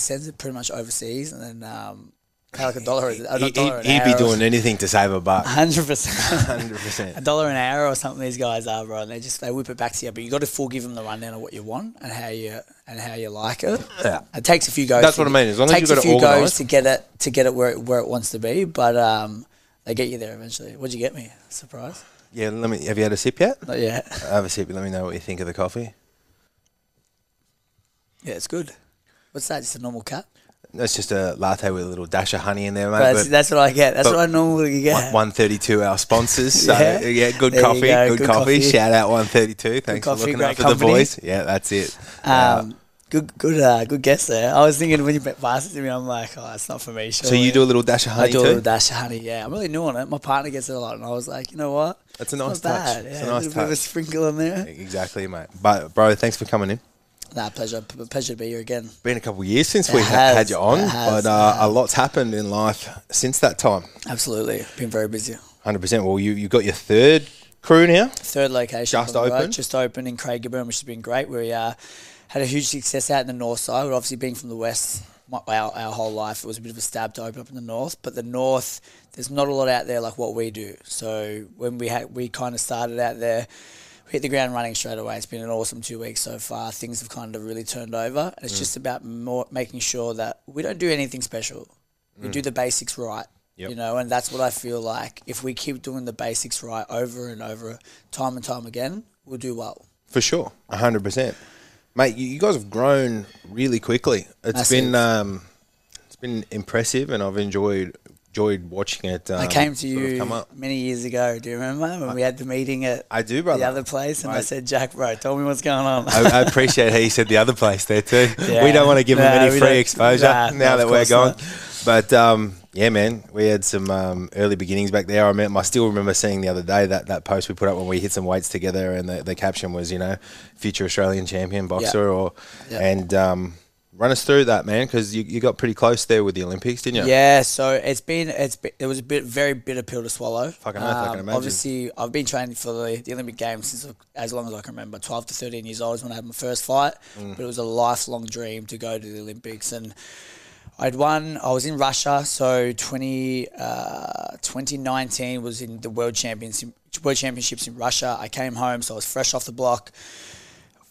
sends it pretty much overseas, and then um, pay like a dollar. A He, dollar an would be doing anything to save a buck. Hundred percent. hundred percent. a dollar an hour or something. These guys are, bro. And they just they whip it back to you, but you got to full give them the rundown of what you want and how you and how you like it. Yeah. It takes a few goes. That's what I mean, as long as a got it few goes to get it to get it where it, where it wants to be, but um, they get you there eventually. What'd you get me? Surprise? Yeah. Let me. Have you had a sip yet? Not yet. Have a sip. Let me know what you think of the coffee. Yeah, it's good. What's that? Just a normal cup? That's just a latte with a little dash of honey in there, mate. That's, but that's what I get. That's what I normally get. one thirty two, our sponsors. So Yeah. yeah, good There coffee, go, good, good coffee. coffee. Shout out one thirty two. Thanks coffee, for looking great after company. the boys. Yeah, that's it. Um, good, good, uh, good guess there. I was thinking when you passed it to me, I'm like, oh, it's not for me. so you do a little dash of honey I do a little dash of honey. Yeah, I'm really new on it. My partner gets it a lot, and I was like, you know what? That's a nice touch. bad. It's Yeah, a nice little bit of a sprinkle in there. Exactly, mate. But bro, thanks for coming in. Nah, pleasure. P- Pleasure to be here again. Been a couple of years since It we has, had you on, has, but uh, a lot's happened in life since that time. Absolutely, been very busy. Hundred percent. Well, you you got your third crew now. Third location, Just opened? just opened in Craigieburn, which has been great. We uh, had a huge success out in the north side. But obviously, being from the west, my, our, our whole life, it was a bit of a stab to open up in the north. But the north, there's not a lot out there like what we do. So when we had, we kind of started out there. We hit the ground running straight away. It's been an awesome two weeks so far. Things have kind of really turned over. And it's just about more making sure that we don't do anything special. We do the basics right. Yep. You know, and that's what I feel like. If we keep doing the basics right over and over, time and time again, we'll do well. For sure, hundred percent, mate. You, you guys have grown really quickly. It's Massive. been um, it's been impressive, and I've enjoyed enjoyed watching it. Um, I came to sort of you many years ago. Do you remember when we had the meeting at I do, brother. the other place? And I, I- said, Jack, bro, tell me what's going on. I, I appreciate how you said the other place there too. Yeah. We don't want to give No, them any free exposure nah, now no, that we're gone. not. But um, yeah, man, we had some um, early beginnings back there. I remember, I still remember seeing the other day that, that post we put up when we hit some weights together, and the, the caption was, you know, future Australian champion boxer, or Yeah. and um, run us through that, man, because you, you got pretty close there with the Olympics, didn't you? Yeah, so it's been it's been, it was a bit very bitter pill to swallow. Um, Fucking oath, I can imagine. Obviously, I've been training for the, the Olympic Games since as long as I can remember. Twelve to thirteen years old is when I had my first fight, Mm. but it was a lifelong dream to go to the Olympics and. I'd won. I was in Russia, so 20, uh, 2019 was in the World Champions World Championships in Russia. I came home, so I was fresh off the block.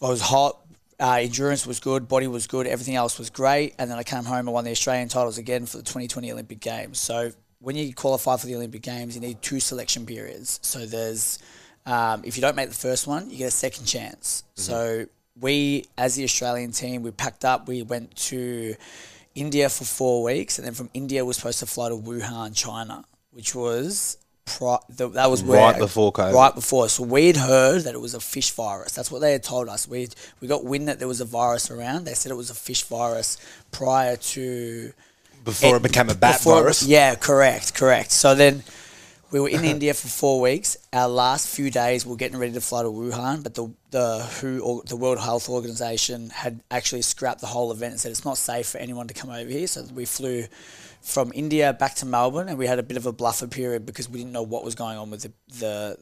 I was hot. Uh, endurance was good, body was good, everything else was great. And then I came home and won the Australian titles again for the 2020 Olympic Games. So when you qualify for the Olympic Games, you need two selection periods. So there's, um, if you don't make the first one, you get a second chance. So we, as the Australian team, we packed up. We went to India for four weeks, and then from India we're supposed to fly to Wuhan, China, which was. Pri- the, that was where, Right before COVID. Right before. So we'd heard that it was a fish virus. That's what they had told us. We we got wind that there was a virus around. They said it was a fish virus prior to Before it, became a bat it- virus. yeah, correct, correct. So then we were in India for four weeks. Our last few days, we are getting ready to fly to Wuhan, but the the WHO, or the World Health Organization, had actually scrapped the whole event and said it's not safe for anyone to come over here. So we flew from India back to Melbourne, and we had a bit of a bluffer period because we didn't know what was going on with the the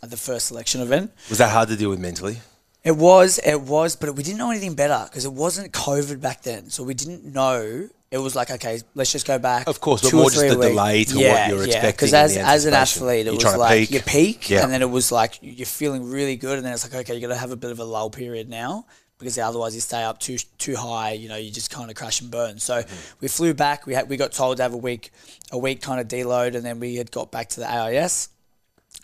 the, the first selection event. Was that hard to deal with mentally? It was, it was, but we didn't know anything better because it wasn't COVID back then. So we didn't know. It was like, okay, let's just go back. Of course, but more just the weeks. delay to what you're expecting Because as, as an athlete, it You're was like peak. you peak, Yeah. and then it was like you're feeling really good, and then it's like, okay, you got to have a bit of a lull period now because otherwise you stay up too too high. You know, you just kind of crash and burn. So Mm-hmm. we flew back. We had we got told to have a week a week kind of deload, and then we had got back to the AIS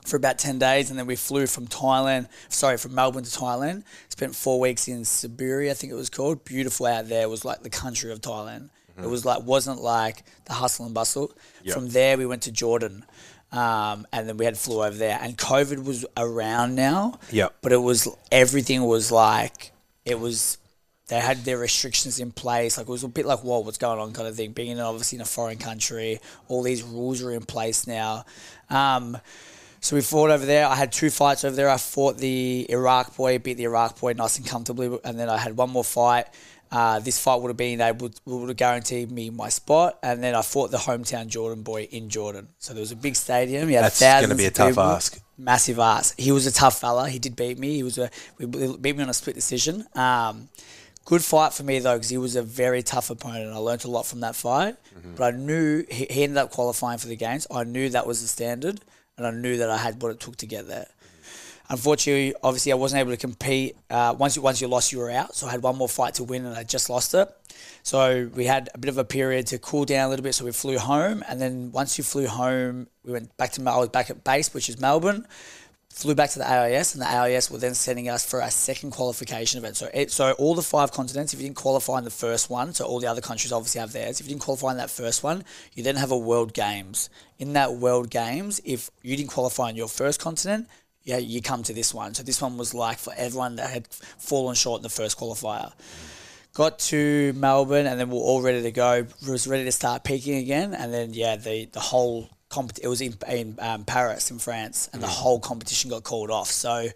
for about 10 days and then we flew from Thailand sorry from Melbourne to Thailand spent four weeks in Siberia I think it was called beautiful out there it was like the country of Thailand it was like wasn't like the hustle and bustle Yep. from there we went to Jordan um, and then we had flew over there and COVID was around now Yep. but it was everything was like it was they had their restrictions in place. Like it was a bit like, whoa, what's going on, kind of thing. Being in obviously in a foreign country, all these rules are in place now. Um, so we fought over there. I had two fights over there. I fought the Iraq boy, beat the Iraq boy nice and comfortably, and then I had one more fight. Uh, this fight would have been able would have guaranteed me my spot, and then I fought the hometown Jordan boy in Jordan. So there was a big stadium. Yeah, That's gonna be a tough people. ask. Massive ass. He was a tough fella. He did beat me. He was a we beat me on a split decision. Um, Good fight for me though, because he was a very tough opponent. I learned a lot from that fight. But I knew he, he ended up qualifying for the games. I knew that was the standard, and I knew that I had what it took to get there. Unfortunately, obviously, I wasn't able to compete. Uh, once you once you lost, you were out. So I had one more fight to win, and I just lost it. So we had a bit of a period to cool down a little bit. So we flew home, and then once you flew home, we went back to I was back at base, which is Melbourne. Flew back to the AIS, and the AIS were then sending us for our second qualification event. So, it, so all the five continents, if you didn't qualify in the first one, so all the other countries obviously have theirs. If you didn't qualify in that first one, you then have a World Games. In that World Games, if you didn't qualify in your first continent, yeah, you come to this one. So this one was like for everyone that had fallen short in the first qualifier. Got to Melbourne and then we are all ready to go. Was ready to start peaking again, and then yeah, the the whole compet- it was in in um, Paris in France, and the whole competition got called off. So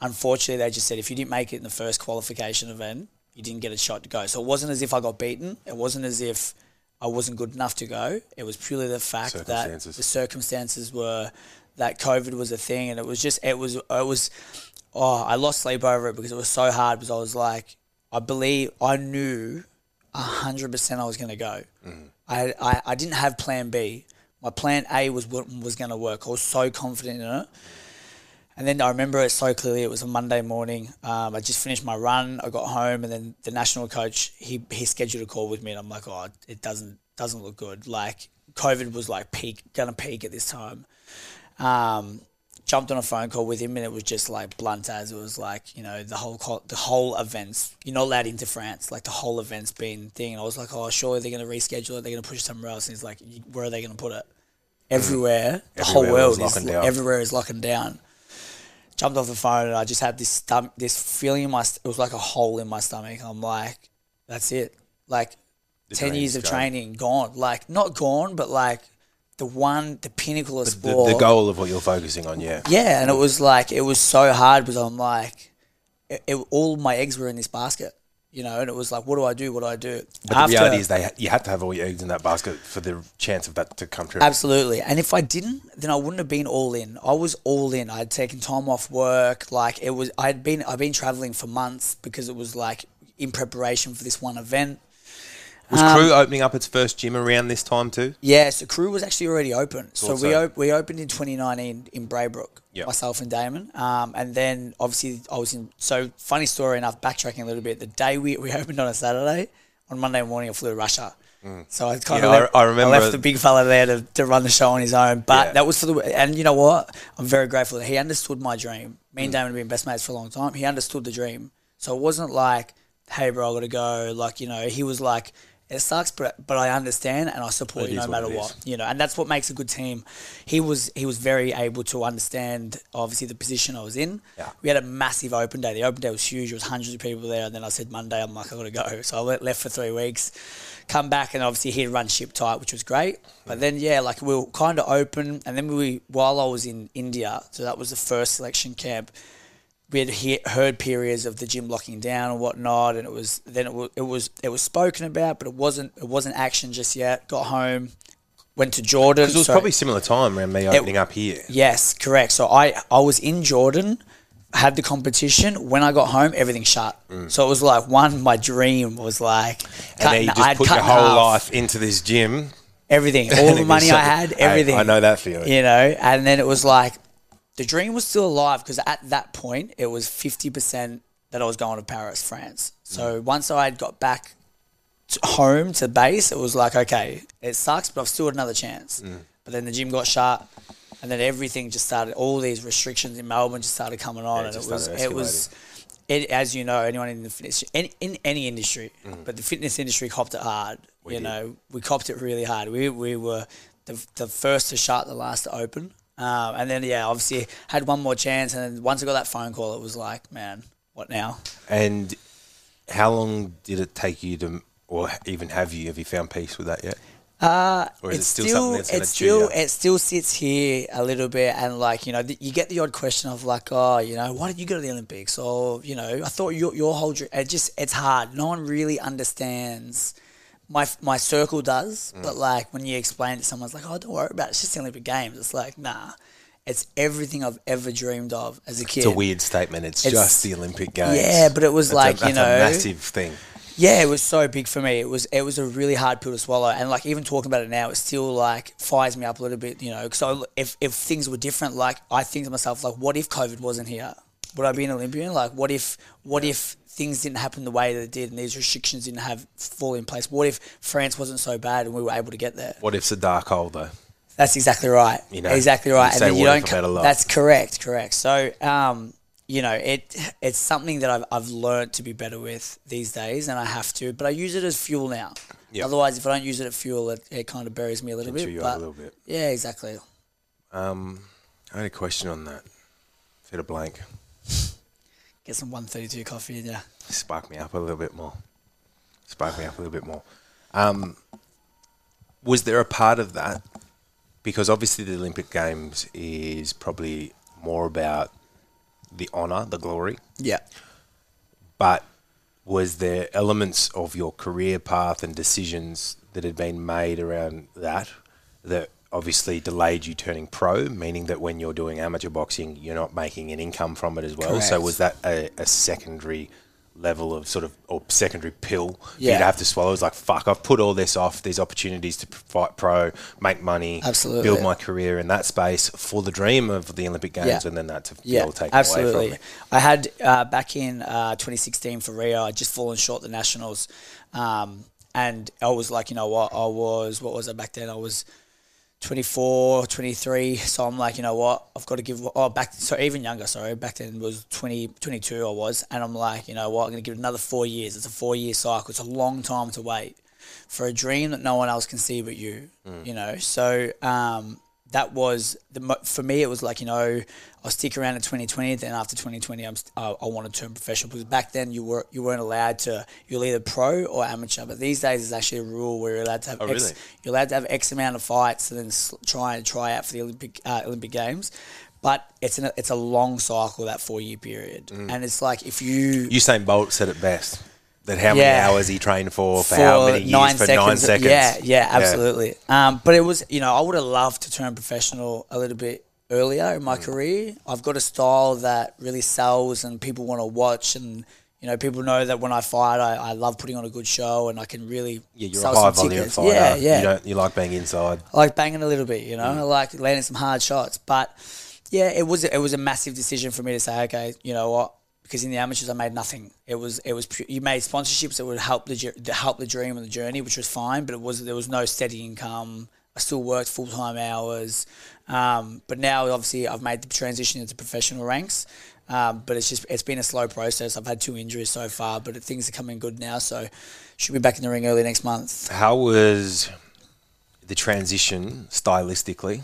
unfortunately, they just said if you didn't make it in the first qualification event, you didn't get a shot to go. So it wasn't as if I got beaten. It wasn't as if I wasn't good enough to go. It was purely the fact that the circumstances were that COVID was a thing, and it was just it was it was. Oh, I lost sleep over it because it was so hard. Because I was like, I believe I knew hundred percent I was going to go. I, I I didn't have Plan B. My Plan A was what was going to work. I was so confident in it. And then I remember it so clearly. It was a Monday morning. Um, I just finished my run. I got home, and then the national coach he he scheduled a call with me, and I'm like, oh, it doesn't doesn't look good. Like COVID was like peak, gonna peak at this time. Um, jumped on a phone call with him, and it was just like blunt as it was like you know the whole co- the whole events. You're not allowed into France. Like the whole events been thing. And I was like, oh, surely they're gonna reschedule it. They're gonna push it somewhere else. And he's like, where are they gonna put it? Everywhere. The whole Everywhere was world is down. everywhere is locking down jumped off the phone and I just had this stomach, this feeling in my, st- it was like a hole in my stomach. I'm like, that's it. Like, ten years of gone. training gone. Like, not gone, but like the one, the pinnacle of The, sport. the goal of what you're focusing on, yeah. Yeah, and it was like it was so hard because I'm like, it, it, all my eggs were in this basket, you know, and it was like, what do I do? What do I do? But the reality is, they you had to have all your eggs in that basket for the chance of that to come true. Absolutely. And if I didn't, then I wouldn't have been all in. I was all in. I'd taken time off work. Like it was I'd been I'd been traveling for months because it was like in preparation for this one event. Was Um, Crew opening up its first gym around this time too? Yeah, so crew was actually already open. So Thought we so. op- we opened in 2019 in Braybrook, Yep. myself and Damon. Um, and then obviously I was in. So funny story enough, backtracking a little bit. The day we, we opened on a Saturday, on Monday morning I flew to Russia. So I kind Yeah, of I- left, I remember- left the big fella there to, to run the show on his own. But Yeah. that was for the and you know what? I'm very grateful that he understood my dream. Me Mm. and Damon have been best mates for a long time. He understood the dream. So it wasn't like, hey bro, I gotta go. Like, you know, he was like, it sucks, but but I understand and I support It you no matter what, what you know, and that's what makes a good team. He was he was very able to understand obviously the position I was in. Yeah. We had a massive open day. The open day was huge. There was hundreds of people there, and then I said Monday, I'm like I gotta go. So I went, left for three weeks, come back, and obviously he'd run ship tight, which was great. But then yeah, like we were kind of open, and then we while I was in India, so that was the first selection camp we had he- heard periods of the gym locking down and whatnot, and it was then it was it was it was spoken about, but it wasn't it wasn't action just yet. Got home, went to Jordan. Because it was so- probably similar time around me opening up here. yes, correct. So I I was in Jordan, had the competition. When I got home, everything shut. So it was like one. My dream was like, Mm. And then you just put your whole life into this gym. everything, all and the it money I so- had, Hey, everything. I know that feeling. You know, and then it was like the dream was still alive because at that point it was fifty percent that I was going to Paris, France. So Mm. once I had got back to home to base, it was like okay, it sucks, but I've still got another chance. Mm. But then the gym got shut. And then everything just started. All these restrictions in Melbourne just started coming on, Yeah, and it was it was it, as you know, anyone in the fitness, in, in any industry, but the fitness industry copped it hard. Mm. We you did. know, we copped it really hard. We, we were the, the first to shut, the last to open. Um, and then, yeah, obviously had one more chance. And then once I got that phone call, it was like, man, what now? And how long did it take you to, or even have you, have you found peace with that yet? Uh, Or is it's it still something that's still it still sits here a little bit, and like you know, th- you get the odd question of like, oh, you know, why did you go to the Olympics? Or you know, I thought your your whole dream. It just it's hard. No one really understands. My my circle does, Mm. but like when you explain it to someone's like, oh, don't worry about it. It's just the Olympic Games. It's like nah. it's everything I've ever dreamed of as a kid. It's a weird statement. It's, It's- just the Olympic Games. Yeah, but it was That's like, a, you know- a massive thing. Yeah, it was so big for me. It was it was a really hard pill to swallow, and like even talking about it now, it still like fires me up a little bit. You know, because if if things were different, like I think to myself, like, what if COVID wasn't here? Would I be an Olympian? Like, what if what if things didn't happen the way that it did, and these restrictions didn't have fall in place? What if France wasn't so bad and we were able to get there? What if's a dark hole though? That's exactly right. You know, exactly right. and then you don't. if about a co- lot. That's correct. Correct. So, um, you know, it it's something that I've I've learned to be better with these days, and I have to. But I use it as fuel now. Yep. Otherwise, if I don't use it as fuel, it, it kind of buries me a little Can bit. But a little bit. yeah, exactly. Um, I had a question on that. Fit a blank. Get some one thirty two coffee in ya. Spark me up a little bit more. Spark me up a little bit more. Um, was there a part of that? Because obviously the Olympic Games is probably more about the honour, the glory. Yeah. but was there elements of your career path and decisions that had been made around that that obviously delayed you turning pro, meaning that when you're doing amateur boxing, you're not making an income from it as well. So was that a, a secondary level of sort of or secondary pill for you'd have to swallow? It's like fuck, I've put all this off. These opportunities to fight pro, make money, Absolutely. build my career in that space for the dream of the Olympic Games, Yeah. and then that to be Yeah, all taken away absolutely. from me. I had uh, back in uh, 2016 for Rio, I'd just fallen short the nationals, um, and I was like, you know what, I was what was I back then? I was 24, 23. So I'm like, you know what, I've got to give. Oh, back so even younger. Sorry, back then was 20, 22. I was, and I'm like, you know what, I'm going to give it another four years. It's a four year cycle. It's a long time to wait for a dream that no one else can see but you. You know, so um, that was the for me. It was like you know, I'll stick around in 2020. Then after 2020, I'm I want to turn professional because back then you were you weren't allowed to. You're either pro or amateur. But these days, it's actually a rule where you're allowed to have Oh, X, really? you're allowed to have X amount of fights and then try and try out for the Olympic uh, Olympic Games. But it's an, it's a long cycle that four year period, Mm. and it's like if you Usain Bolt said it best. That how many Yeah. hours he trained for, for, how many years, for nine seconds. Yeah, yeah, absolutely. Um, but it was, you know, I would have loved to turn professional a little bit earlier in my Mm. career. I've got a style that really sells and people want to watch and. You know, people know that when I fight, I, I love putting on a good show, and I can really Yeah, you're sell a high some volume tickets. fighter. Yeah, yeah. You, don't, you like being inside. I like banging a little bit, you know. Mm. I like landing some hard shots. But yeah, it was it was a massive decision for me to say, okay, you know what? Because in the amateurs, I made nothing. It was it was you made sponsorships that would help the help the dream and the journey, which was fine. But it was there was no steady income. I still worked full time hours. Um, but now, obviously, I've made the transition into professional ranks. Um, but it's just it's been a slow process. I've had two injuries so far, but things are coming good now. So should be back in the ring early next month. How was the transition stylistically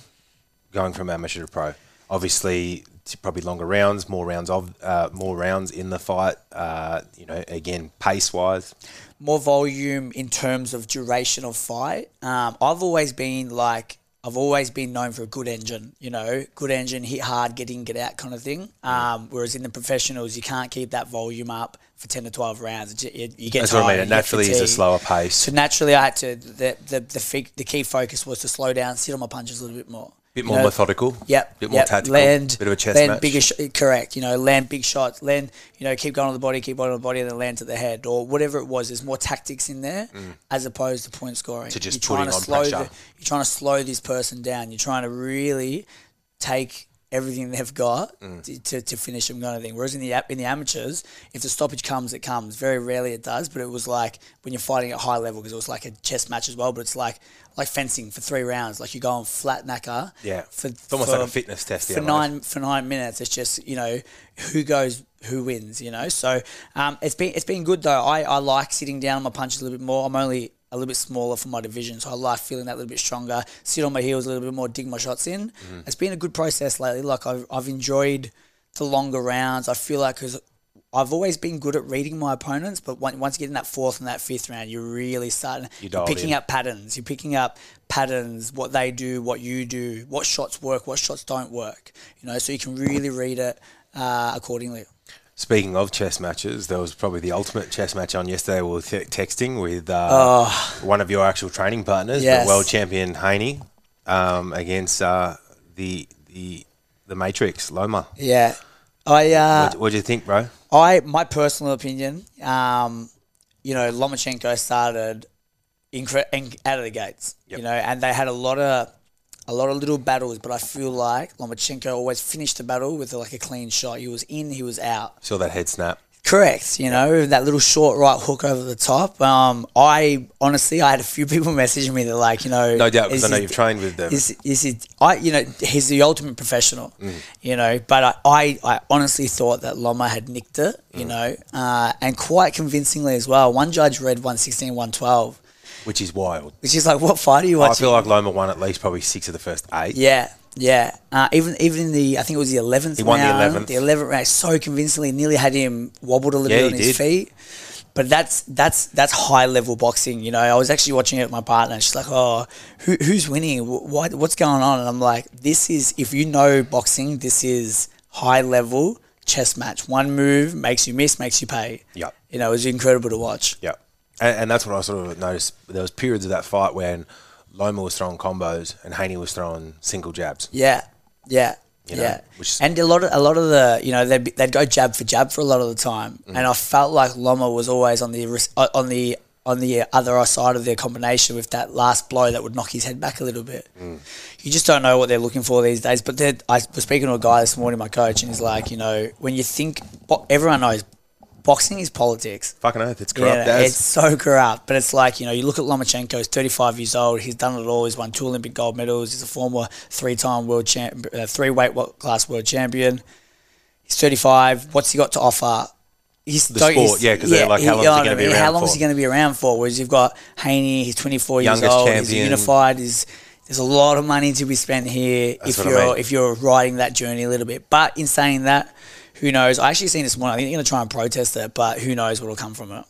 going from amateur to pro? Obviously, probably longer rounds, more rounds of uh, more rounds in the fight. Uh, you know, again, pace wise. more volume in terms of duration of fight. Um, I've always been like, I've always been known for a good engine, you know, good engine, hit hard, get in, get out kind of thing. Um, whereas in the professionals, you can't keep that volume up for 10 to 12 rounds. You, you get That's tired, what I mean. It naturally is a slower pace. So naturally, I had to, the, the, the, the key focus was to slow down, sit on my punches a little bit more. Bit more know, methodical. Yep. Bit more yep. tactical. Land, bit of a chess land match. bigger, sh- correct. You know, land big shots. Land, you know, keep going on the body, keep going on the body, and then land to the head or whatever it was. There's more tactics in there as opposed to point scoring. Mm. To just you're trying to on slow pressure. The, you're trying to slow this person down. You're trying to really take everything they've got Mm. to, to, to finish them kind of thing. Whereas in the in the amateurs, if the stoppage comes, it comes. Very rarely it does, but it was like when you're fighting at high level because it was like a chess match as well. But it's like like fencing for three rounds. Like you go on flat knacker. Yeah. For, It's almost for- like a fitness test. for nine for nine minutes. It's just you know who goes who wins. You know, so um, it's been it's been good though. I, I like sitting down on my punches a little bit more. I'm only a little bit smaller for my division, so I like feeling that a little bit stronger. Sit on my heels a little bit more, dig my shots in. Mm-hmm. It's been a good process lately. Like I've I've enjoyed the longer rounds. I feel like because. I've always been good at reading my opponents, but once once you get in that fourth and that fifth round, you're really starting. You You're picking in. up patterns. You're picking up patterns, what they do, what you do, what shots work, what shots don't work. You know, so you can really read it uh, accordingly. Speaking of chess matches, there was probably the ultimate chess match on yesterday. We were te- texting with uh, one of your actual training partners, Oh. Yes. the world champion Haney, um, against uh, the the the Matrix, Loma. Yeah, I uh, what, do you think, bro? I my personal opinion, um, you know, Lomachenko started incre- in, out of the gates, Yep. you know, and they had a lot of a lot of little battles, but I feel like Lomachenko always finished the battle with like a clean shot. He was in, he was out. Saw that head snap. Correct, you know that little short right hook over the top. Um, I honestly, I had a few people messaging me that like, you know, No doubt, because I know it- you've trained with them. is is it? I you know he's the ultimate professional, Mm. you know. But I, I, I honestly thought that Loma had nicked it, you Mm. know, uh, and quite convincingly as well. One judge read 116, 112, which is wild. which is like, what fight are you watching? I feel like Loma won at least probably six of the first eight. yeah, yeah. Uh, even even in the I think it was the eleventh. He won the 11th. The eleventh round so convincingly, nearly had him wobbled a little Yeah, bit on his did. feet. But that's that's that's high level boxing. You know, I was actually watching it with my partner. and She's like, "Oh, who, who's winning? What what's going on?" And I'm like, "This is if you know boxing, this is high level chess match. One move makes you miss, makes you pay. Yep. You know, it was incredible to watch. Yeah, and, and that's what I sort of noticed. There was periods of that fight when Loma was throwing combos and Haney was throwing single jabs. Yeah, yeah, You know, yeah. which- and a lot of a lot of the you know they'd, be- they'd go jab for jab for a lot of the time, Mm. and I felt like Loma was always on the on the on the other side of their combination with that last blow that would knock his head back a little bit. Mm. You just don't know what they're looking for these days. But I was speaking to a guy this morning, my coach, and he's like, you know, when you think everyone knows boxing is politics. Fucking oath, it's corrupt Yeah, as. it's so corrupt. But it's like, you know, you look at Lomachenko, he's 35 years old. He's done it all. He's won two Olympic gold medals. He's a former three time world champ, uh, three weight wa- class world champion. He's 35. What's he got to offer? He's The sport, yeah, 'cause they're like, how long is he gonna be I mean? around How long is he going to be around for? Whereas you've got Haney, he's 24 years Youngest old. He's champion. unified. He's, there's a lot of money to be spent here That's if you're mean. if you're riding that journey a little bit. But in saying that, who knows? I actually seen this morning. I think they're going to try and protest it, but who knows what will come from it.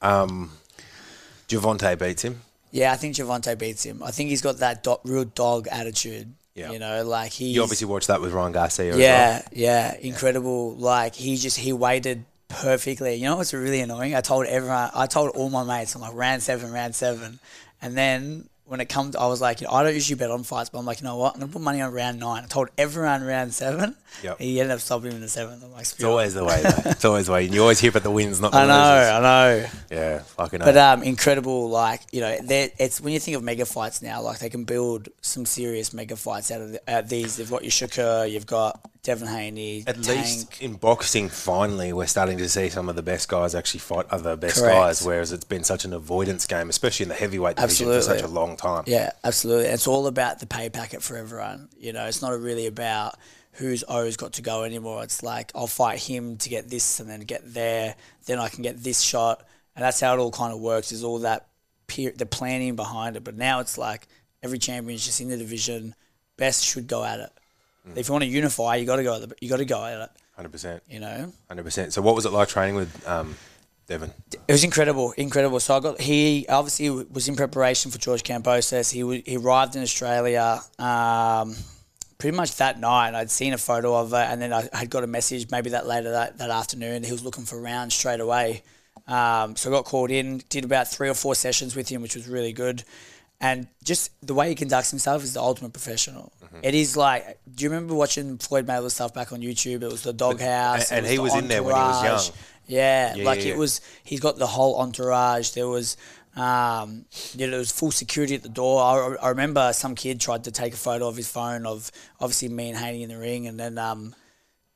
Um, Gervonta beats him. Yeah, I think Gervonta beats him. I think he's got that do- real dog attitude. Yeah. You know, like he. You obviously watched that with Ryan Garcia as well. yeah, yeah, incredible. Like he just he waited perfectly. You know what's really annoying? I told everyone, I told all my mates, I'm like round seven, round seven, and then when it comes, I was like, you know, I don't usually bet on fights, but I'm like, you know what? I'm gonna put money on round nine. I told everyone round seven. Yep. He ended up stopping him in the seventh. I'm like, It's always the way, though. It's always the way. And you always hear about the wins, not the I know, losers. I know. Yeah, fucking But um, incredible, like you know, it's when you think of mega fights now, like they can build some serious mega fights out of the, out of these. They've got your Shakur, you've got Devin Haney, At Tank. least in boxing, finally, we're starting to see some of the best guys actually fight other best Correct. guys, whereas it's been such an avoidance game, especially in the heavyweight division for such a long time. Yeah, absolutely. It's all about the pay packet for everyone. You know, it's not really about whose O's got to go anymore. It's like I'll fight him to get this and then get there, then I can get this shot, and that's how it all kind of works. Is all that peer, the planning behind it. But now it's like every champion's just in the division. Best should go at it. If you want to unify, you got to go. At the, you got to go at it. 100%. You know. 100%. So, what was it like training with um, Devin? It was incredible, incredible. So I got he obviously was in preparation for George Kambosos. He he arrived in Australia um, pretty much that night. I'd seen a photo of it, and then I had got a message maybe that later that, that afternoon. He was looking for rounds straight away. Um, so I got called in, did about three or four sessions with him, which was really good. And just the way he conducts himself is the ultimate professional. It is like, do you remember watching Floyd Mayweather stuff back on YouTube? It was the doghouse, and it he the was in there when he was young. Yeah, Yeah, like yeah, yeah. it was. He's got the whole entourage. There was, um, you know, there was full security at the door. I, I remember some kid tried to take a photo of his phone of obviously me and Haney in the ring, and then um,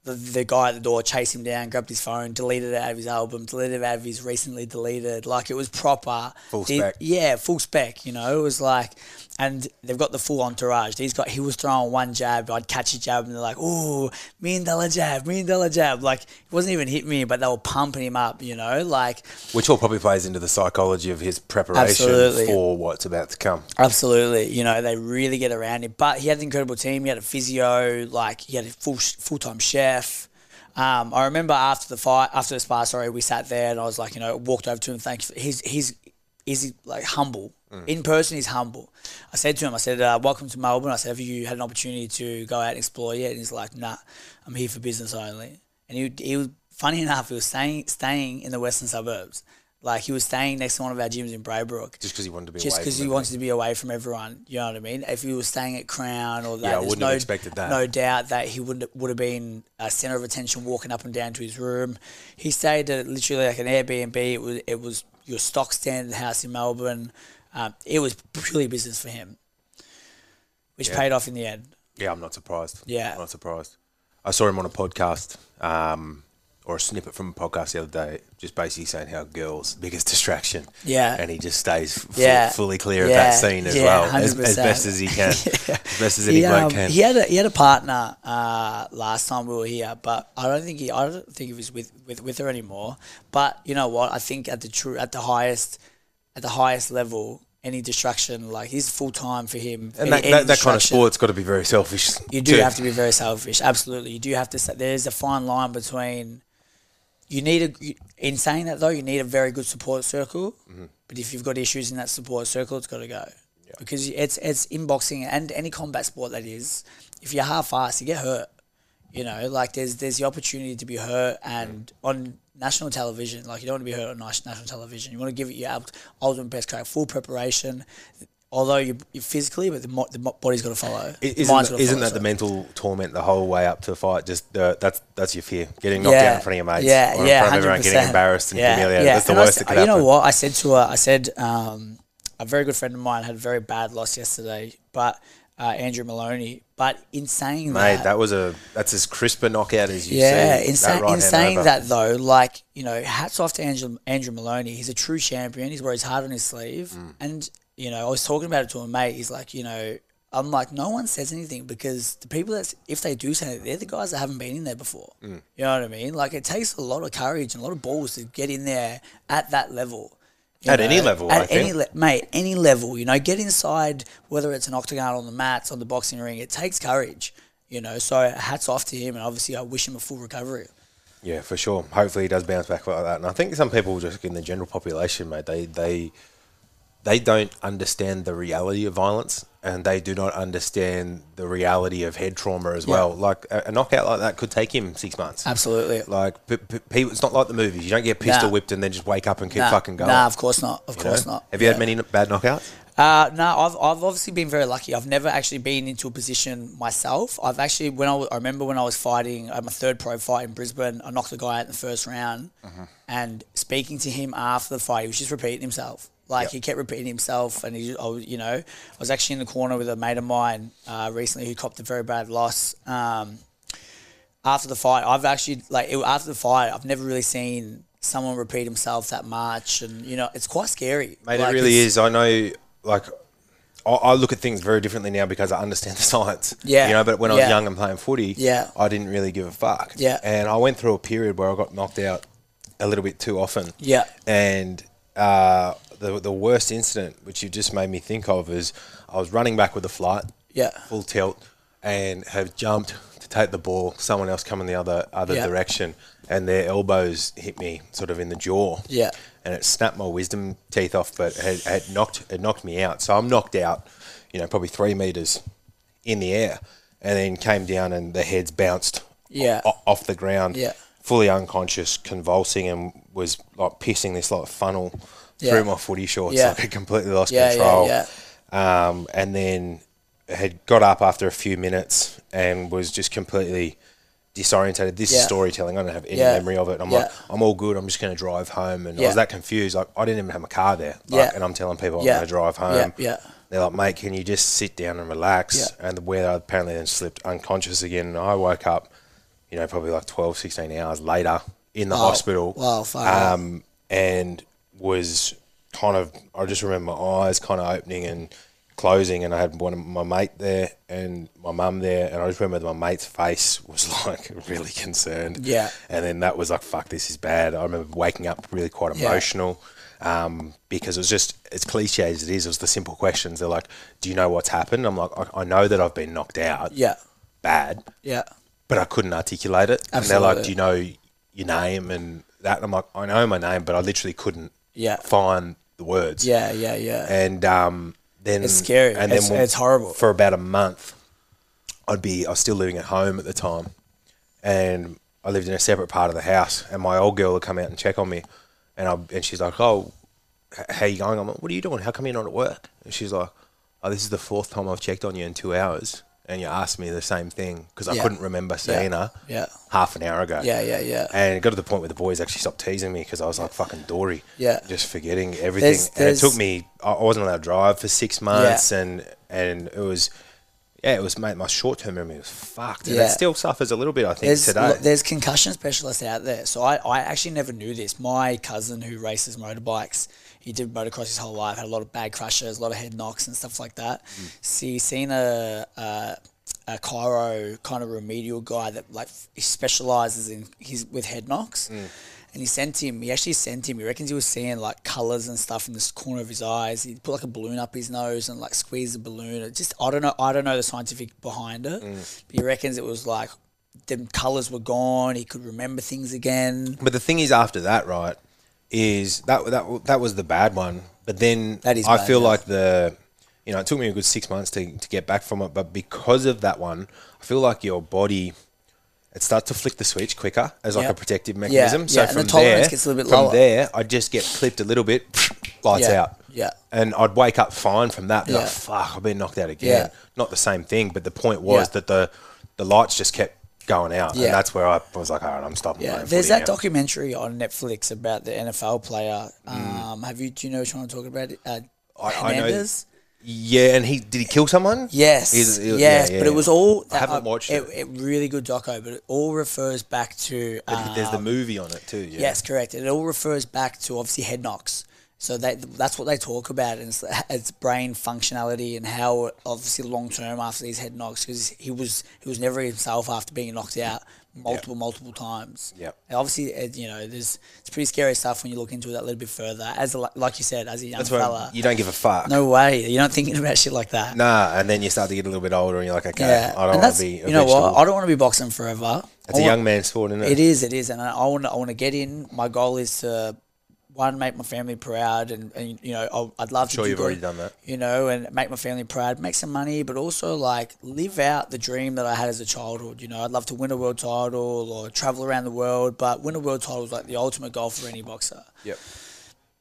the, the guy at the door chased him down, grabbed his phone, deleted it out of his album, deleted it out of his recently deleted. Like it was proper. Full spec. yeah, full spec. You know, it was like, and they've got the full entourage. He's got. He was throwing one jab. I'd catch a jab, and they're like, "Oh, million dollar jab, million dollar jab." Like it wasn't even hitting me, but they were pumping him up. You know, like Which all probably plays into the psychology of his preparation Absolutely. for what's about to come. Absolutely, you know they really get around him. But he had an incredible team. He had a physio, like he had a full full time chef. Um, I remember after the fight, after the spar, sorry, we sat there and I was like, you know, walked over to him. Thank you. For, he's he's he's like humble in person. He's humble. I said to him, I said, uh, "Welcome to Melbourne." I said, "Have you had an opportunity to go out and explore yet?" And he's like, "Nah, I'm here for business only." And he he was funny enough. He was staying staying in the western suburbs. Like he was staying next to one of our gyms in Braybrook. Just because he wanted to be away Just because he wanted to be away from everyone, you know what I mean. If he was staying at Crown or that, Yeah, I wouldn't no, have expected that. No doubt that he would would have been a center of attention walking up and down to his room. He stayed at literally like an Airbnb. It was it was your stock standard house in Melbourne. Um, it was purely business for him, which Yeah. paid off in the end. Yeah, I'm not surprised. Yeah. I'm not surprised. I saw him on a podcast, um, or a snippet from a podcast the other day, just basically saying how girls' biggest distraction. Yeah. And he just stays f- Yeah. fully clear of Yeah. that scene as Yeah, well, as, as best as he can, as best as any He, bloke um, can. he had a he had a partner uh, last time we were here, but I don't think he I don't think he was with, with, with her anymore. But you know what? I think at the true at the highest at the highest level, any distraction like he's full time for him. and Any- that, that, that kind of sport's got to be very selfish. You do too. have to be very selfish. Absolutely, you do have to. say There's a fine line between. You need a. In saying that though, you need a very good support circle. Mm-hmm. But if you've got issues in that support circle, it's got to go. Yeah. Because it's it's in boxing and any combat sport that is. If you're half-assed, you get hurt. You know, like there's there's the opportunity to be hurt, and on national television, like you don't want to be hurt on national television. You want to give it your ult- ultimate best crack, full preparation. Although you you physically, but the, mo- the mo- body's got to follow. I- Isn't, mind's that- gotta isn't follow, that the sorry. mental torment the whole way up to fight? Just uh, that's that's your fear, getting knocked out in front of your mates, Yeah, or in yeah, front of everyone, getting 100%. embarrassed and humiliated. Yeah. That's the And I worst that could You happen. know what? I said to her, I said, um, a very good friend of mine had a very bad loss yesterday, but uh, Andrew Maloney. But in saying Mate, that, that was a that's as crisp a knockout as you yeah, see. in, that sa- in saying that though, like you know, hats off to Andrew, Andrew Maloney. He's a true champion. He's wears his heart on his sleeve, Mm. and you know, I was talking about it to a mate. He's like, you know, I'm like, no one says anything because the people that if they do say it, they're the guys that haven't been in there before. Mm. You know what I mean? Like it takes a lot of courage and a lot of balls to get in there at that level. At any level, at I think. any le- mate, any level, you know, get inside whether it's an octagon on the mats, on the boxing ring, it takes courage, you know. So hats off to him, and obviously I wish him a full recovery. Yeah, for sure. Hopefully, he does bounce back like that. And I think some people, just in the general population, mate, they they they don't understand the reality of violence, and they do not understand the reality of head trauma as well. Like a, a knockout like that could take him six months. Absolutely. Like p- p- people, it's not like the movies. You don't get pistol Nah. whipped and then just wake up and keep Nah, fucking going. Nah, of course not. Of you know? course not. Have you Yeah. had many bad knockouts? Uh, no, I've, I've obviously been very lucky. I've never actually been into a position myself. I've actually, when I, was, I remember when I was fighting, I my third pro fight in Brisbane, I knocked a guy out in the first round. And speaking to him after the fight, he was just repeating himself. Like Yep. he kept repeating himself, and he, you know, I was actually in the corner with a mate of mine uh, recently who copped a very bad loss. Um, after the fight, I've actually like it, after the fight, I've never really seen someone repeat himself that much, and you know, it's quite scary. Mate, Like, it really is. I know, like, I, I look at things very differently now because I understand the science. Yeah. You know, but when I was young and playing footy, Yeah. I didn't really give a fuck. Yeah. And I went through a period where I got knocked out a little bit too often. Yeah. And uh, the the worst incident, which you just made me think of, is I was running back with the flight, Yeah. full tilt, and have jumped to take the ball. Someone else coming the other other Yeah. direction, and their elbows hit me sort of in the jaw Yeah. and it snapped my wisdom teeth off, but it had, had knocked it knocked me out. So I'm knocked out, you know, probably three meters in the air, and then came down and the heads bounced Yeah. o- off the ground, Yeah. fully unconscious, convulsing, and was like pissing this like funnel Yeah. through my footy shorts. Yeah. Like I completely lost Yeah, control. yeah. Um, and then had got up after a few minutes and was just completely disorientated. This is storytelling. I don't have any memory of it. I'm like, I'm all good. I'm just going to drive home. And I was that confused. Like, I didn't even have a car there. Like. And I'm telling people I'm going to drive home. Yeah. They're like, mate, can you just sit down and relax? And where I apparently then slipped unconscious again. And I woke up, you know, probably like 12, 16 hours later in the Wow. hospital. Wow. Um, and was kind of, I just remember my eyes kind of opening and closing. And I had one of my mate there and my mum there. And I just remember my mate's face was like really concerned. Yeah. And then that was like, fuck, this is bad. I remember waking up really quite Yeah. emotional um, because it was just as cliche as it is. It was the simple questions. They're like, "Do you know what's happened?" I'm like, "I, I know that I've been knocked out, Yeah. bad, Yeah. but I couldn't articulate it." Absolutely. And they're like, "Do you know your name and that?" And I'm like, "I know my name, but I literally couldn't Yeah. find the words." Yeah. Yeah. Yeah. And um, then It's scary. And It's- when- it's horrible. For about a month, I'd be. I was still living at home at the time, and I lived in a separate part of the house. And my old girl would come out and check on me, and I and she's like, "Oh, how you going?" I'm like, "What are you doing? How come you're not at work?" And she's like, "Oh, this is the fourth time I've checked on you in two hours, and you asked me the same thing because I couldn't remember seeing her Yeah. half an hour ago." Yeah, yeah, yeah. And it got to the point where the boys actually stopped teasing me because I was like fucking Dory. Yeah. Just forgetting everything. There's- and it took me, I wasn't allowed to drive for six months and, and it was, yeah, it was, mate, my short term memory was fucked. And Yeah. it still suffers a little bit, I think, There's today. lo- there's concussion specialists out there. So I, I actually never knew this. My cousin who races motorbikes, he did motocross his whole life, had a lot of bad crashes, a lot of head knocks and stuff like that. Mm. See, seen a, a a chiro kind of remedial guy that like he specializes in his with head knocks. Mm. And he sent him. He actually sent him. He reckons he was seeing like colors and stuff in this corner of his eyes. He put like a balloon up his nose and like squeezed the balloon. It just I don't know. I don't know the scientific behind it. Mm. But he reckons it was like the colors were gone. He could remember things again. But the thing is, after that, right, is that that that was the bad one. But then That is I bad, feel yeah. like the, you know, it took me a good six months to, to get back from it. But because of that one, I feel like your body, it starts to flick the switch quicker as like Yeah. a protective mechanism. so yeah, from the tolerance there, gets a little bit from lower. there, I just get clipped a little bit, lights Yeah, out. yeah. And I'd wake up fine from that. Be Yeah. like, fuck, I've been knocked out again. Yeah. Not the same thing, but the point was Yeah. that the the lights just kept going out, Yeah. and that's where I was like, all right, I'm stopping. Yeah, there's that now. documentary on Netflix about the NFL player. Um, have you? Do you know which one I'm talking about? Uh, Mm. I- I know- Hernandez. Yeah, and he did he kill someone? Yes, He's- he- yes, yeah, but it was all. I haven't watched it. it. really good doco, but it all refers back to. But there's the um, movie on it too. Yeah. Yes, correct. It all refers back to obviously head knocks. So they, that's what they talk about, and it's, it's brain functionality and how obviously long term after these head knocks, because he was he was never himself after being knocked out multiple multiple times. Yep. And obviously, it, you know, there's it's pretty scary stuff when you look into it that little bit further. As a, like you said, as a young That's fella, you don't give a fuck. no way, you're not thinking about shit like that. Nah, and then you start to get a little bit older, and you're like, okay, Yeah, I don't want to be. You know what? I don't want to be boxing forever. It's I a want- young man's sport, isn't it? It is, it is, and I want to, I want to get in. My goal is to one make my family proud, and, and you know I'll, I'd love to. sure do you've already done that. You know, and make my family proud, make some money, but also like live out the dream that I had as a childhood. You know, I'd love to win a world title or travel around the world, but win a world title is like the ultimate goal for any boxer. Yep.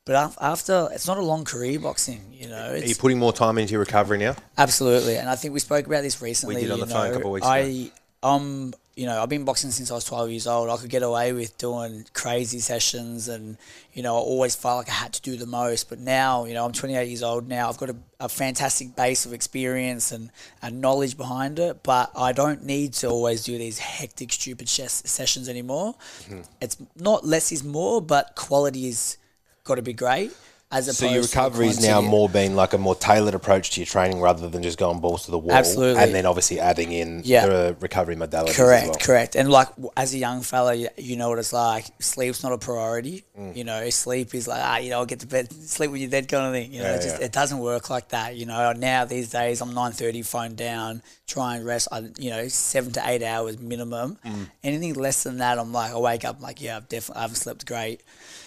But after, it's not a long career boxing. You know, Are you putting more time into your recovery now? Absolutely, and I think we spoke about this recently. We did on the phone a couple of weeks ago I, um, you know, I've been boxing since I was twelve years old. I could get away with doing crazy sessions, and you know, I always felt like I had to do the most. But now, you know, I'm 28 years old now. I've got a, a fantastic base of experience and, and knowledge behind it, but I don't need to always do these hectic, stupid ses- sessions anymore. Hmm. It's not less is more, but quality is got to be great. As opposed So your recovery is now more being like a more tailored approach to your training rather than just going balls to the wall. Absolutely. And then obviously adding in Yeah. the recovery modalities Correct, as well. correct. And like as a young fella, you, know what it's like. Sleep's not a priority. Mm. You know, sleep is like ah, you know, I'll get to bed, sleep when you're dead, kind of thing. You know, Yeah, it just yeah. it doesn't work like that. You know, now these days I'm nine thirty, phone down, try and rest. I, you know, seven to eight hours minimum. Mm. Anything less than that, I'm like, I wake up I'm like, yeah, I've definitely, I haven't slept great.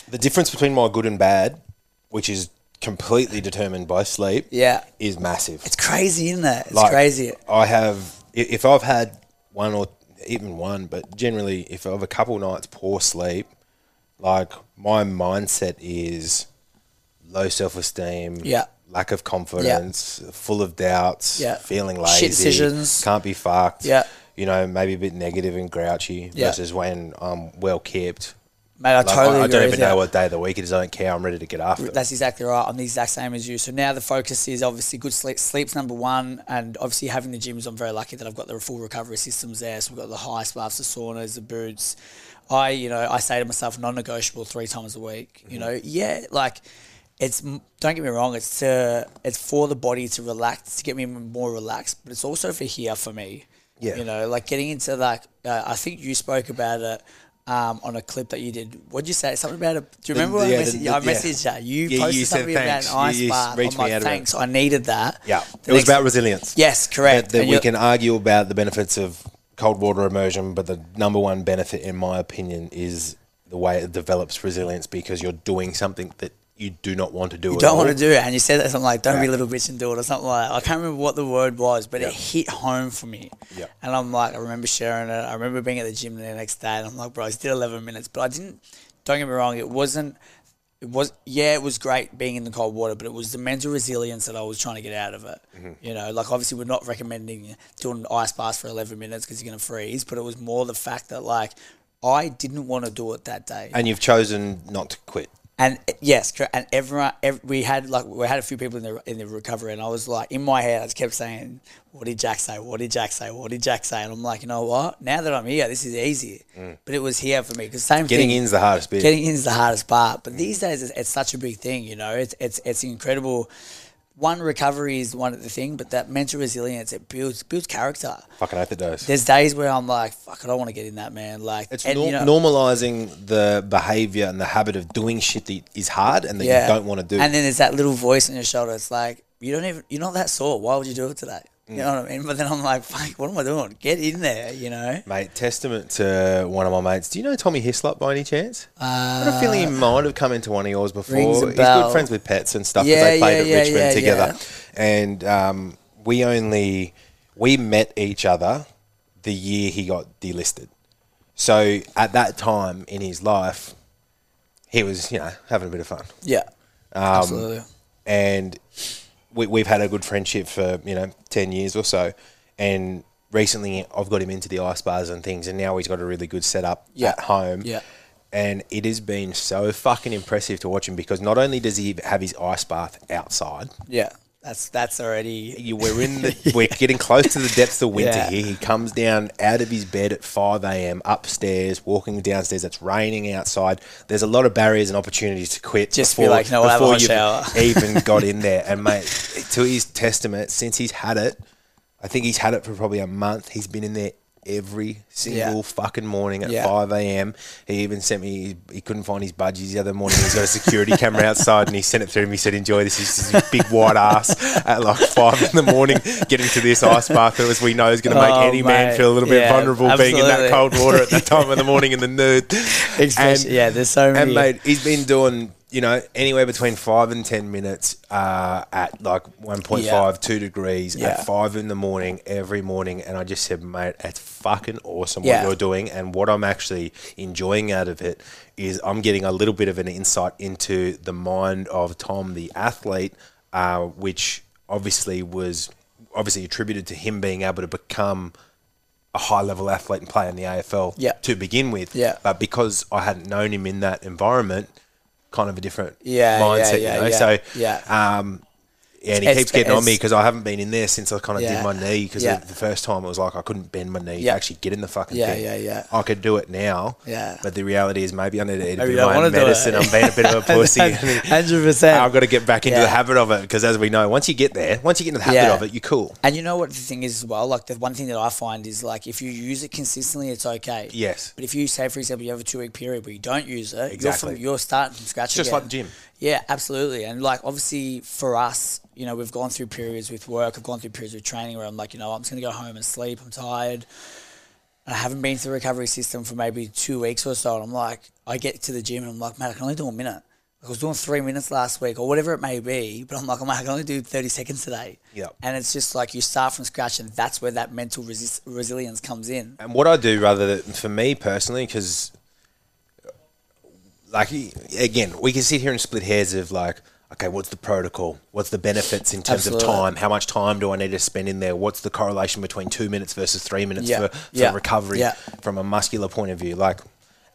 The difference between my good and bad, which is completely determined by sleep, Yeah, is massive. it's crazy, isn't it? It's Like, crazy. I have, if I've had one or even one, but generally, if I have a couple nights poor sleep, like my mindset is low self esteem, Yeah. lack of confidence, yeah. full of doubts, Yeah. feeling lazy, Shit decisions. can't be fucked, Yeah. you know, maybe a bit negative and grouchy Yeah. versus when I'm well kept. Mate, I Like, totally I, I don't even know what day of the week it is. I don't care. I'm ready to get after it. That's exactly right. I'm the exact same as you. So now the focus is obviously good sleep. Sleep's number one, and obviously having the gyms. I'm very lucky that I've got the full recovery systems there. So we've got the high baths, the saunas, the boots. I, you know, I say to myself, non-negotiable three times a week. Mm-hmm. You know, yeah, like it's. Don't get me wrong. It's to, it's for the body to relax, to get me more relaxed, but it's also for here for me. Yeah. You know, like getting into like. Uh, I think you spoke about it. Um, on a clip that you did, what'd you say? Something about it. Do you remember? what yeah, I the- messaged, the- I yeah. messaged you. You Yeah, you posted said something about thanks. an ice You- you bath. I'm me like, out of it. thanks. I needed that. Yeah, The it was about resilience. Yes, correct. That, that we can argue about the benefits of cold water immersion, but the number one benefit, in my opinion, is the way it develops resilience because you're doing something that you do not want to do. You at don't all. want to do it, and you said that something like, "Don't be a little bitch and do it," or something like. That. I can't remember what the word was, but Yeah. it hit home for me. Yeah. And I'm like, I remember sharing it. I remember being at the gym the next day, and I'm like, bro, I did 11 minutes, but I didn't. Don't get me wrong, it wasn't it was yeah, it was great being in the cold water, but it was the mental resilience that I was trying to get out of it. Mm-hmm. You know, like obviously we're not recommending doing ice baths for eleven minutes because you're gonna freeze, but it was more the fact that like I didn't want to do it that day. And you've chosen not to quit. And yes. And everyone, ev we had like we had a few people in the in the recovery, and I was like in my head, I just kept saying, "What did Jack say? What did Jack say? What did Jack say?" And I'm like, you know what? Now that I'm here, this is easy. But it was here for me because same Mm. Getting thing. in's the hardest bit. Getting in is the hardest part. But these days, it's, it's such a big thing. You know, it's it's it's incredible. One recovery is one of the thing, but that mental resilience it builds builds character. Fucking oath it does. There's days where I'm like, "Fuck, I don't want to get in that man." Like, It's and, nor- you know, normalizing the behavior and the habit of doing shit that is hard and that you don't want to do. And then there's that little voice on your shoulder. It's like you don't even you're not that sore. Why would you do it today? You know what I mean? But then I'm like, fuck, what am I doing? Get in there, you know. Mate, testament to one of my mates. Do you know Tommy Hislop by any chance? I have a feeling he might have come into one of yours before. Uh, He's good friends with Pets and stuff because Yeah, they played yeah, at yeah, Richmond together. And um, we only we met each other the year he got delisted. So at that time in his life, he was you know having a bit of fun. Yeah, Um, absolutely. and we, we've had a good friendship for you know ten years or so, and recently I've got him into the ice bars and things, and now he's got a really good setup Yeah. at home. Yeah. And it has been so fucking impressive to watch him because not only does he have his ice bath outside, Yeah, that's that's already. you, we're in the we're getting close to the depths of winter Yeah. here. He comes down out of his bed at five a.m. upstairs, walking downstairs. It's raining outside. There's a lot of barriers and opportunities to quit. Just be like, "No, before shower." even got in there. And mate, to his testament, since he's had it, I think he's had it for probably a month. He's been in there every single Yeah. fucking morning at Yeah. 5 a.m. He even sent me, he couldn't find his budgies the other morning. He's got a security camera outside and he sent it through me. He said, Enjoy this. He's his big white ass at like 5 in the morning getting to this ice bath that, as we know, is going to make Oh, any man feel a little bit Yeah, vulnerable being in that cold water at that time of the morning in the nude. Especially- yeah, there's so many- And mate, he's been doing, you know, anywhere between 5 and 10 minutes uh, at like 1.5, Yeah. 2 degrees Yeah. at 5 in the morning every morning. And I just said, mate, it's fucking awesome Yeah. what you're doing. And what I'm actually enjoying out of it is I'm getting a little bit of an insight into the mind of Tom, the athlete, uh, which obviously was obviously attributed to him being able to become a high level athlete and play in the AFL to begin with. Yeah. But because I hadn't known him in that environment, kind of a different Yeah, yeah, mindset, yeah, you know. yeah, So yeah. um and he It's- keeps getting on me because I haven't been in there since I kind of Yeah. did my knee because Yeah. the first time it was like I couldn't bend my knee Yeah. to actually get in the fucking Yeah, thing. yeah, yeah. I could do it now. Yeah. But the reality is maybe I need to eat a bit of my own wanna do it. medicine. I'm being a bit of a pussy. 100%. I've got to get back into Yeah. the habit of it because as we know, once you get there, once you get into the habit Yeah. of it, you're cool. And you know what the thing is as well? Like the one thing that I find is like if you use it consistently, it's okay. Yes. But if you say, for example, you have a two week period where you don't use it, Exactly. you're, from, you're starting from scratch. Just again. like the gym. Yeah, absolutely. And like obviously for us, you know, we've gone through periods with work, I've gone through periods with training where I'm like, you know, I'm just gonna go home and sleep. I'm tired. And I haven't been to the recovery system for maybe two weeks or so. And I'm like, I get to the gym and I'm like, man, I can only do a minute. I was doing three minutes last week or whatever it may be, but I'm like, I'm like, I can only do 30 seconds today. Yep. And it's just like you start from scratch, and that's where that mental resist- resilience comes in. And what I do, rather than for me personally, because like again, we can sit here and split hairs of like, okay, what's the protocol? What's the benefits in terms Absolutely. of time? How much time do I need to spend in there? What's the correlation between two minutes versus three minutes Yeah. for, for Yeah. recovery Yeah. from a muscular point of view? Like,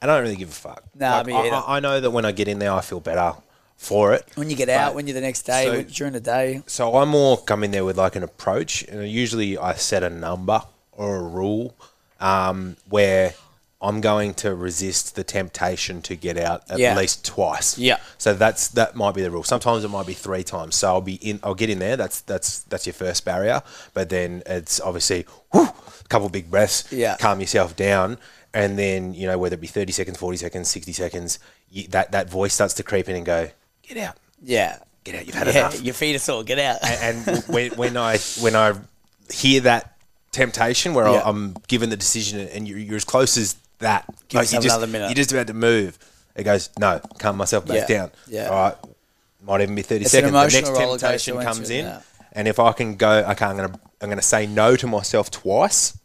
I don't really give a fuck. Nah, Like, I. I, I know that when I get in there, I feel better for it. When you get out, when you're the next day, so- during the day. So I more come in there with like an approach, and usually I set a number or a rule um, where I'm going to resist the temptation to get out at Yeah. least twice. Yeah. So that's that might be the rule. Sometimes it might be three times. So I'll be in. I'll get in there. That's that's that's your first barrier. But then it's obviously whew, a couple big breaths. Yeah. Calm yourself down. And then you know whether it be thirty seconds, forty seconds, sixty seconds, you, that that voice starts to creep in and go, "Get out, Yeah. get out. You've had Yeah, enough." your feet are sore. Get out. and when, when I when I hear that temptation where Yeah. I'm given the decision and you're, you're as close as that, Give like you're just, another minute. you're just about to move. It goes no, calm myself back Yeah. down. Yeah. all right, might even be thirty It's an seconds. The next temptation comes in, and if I can go, okay, I'm gonna I'm gonna say no to myself twice.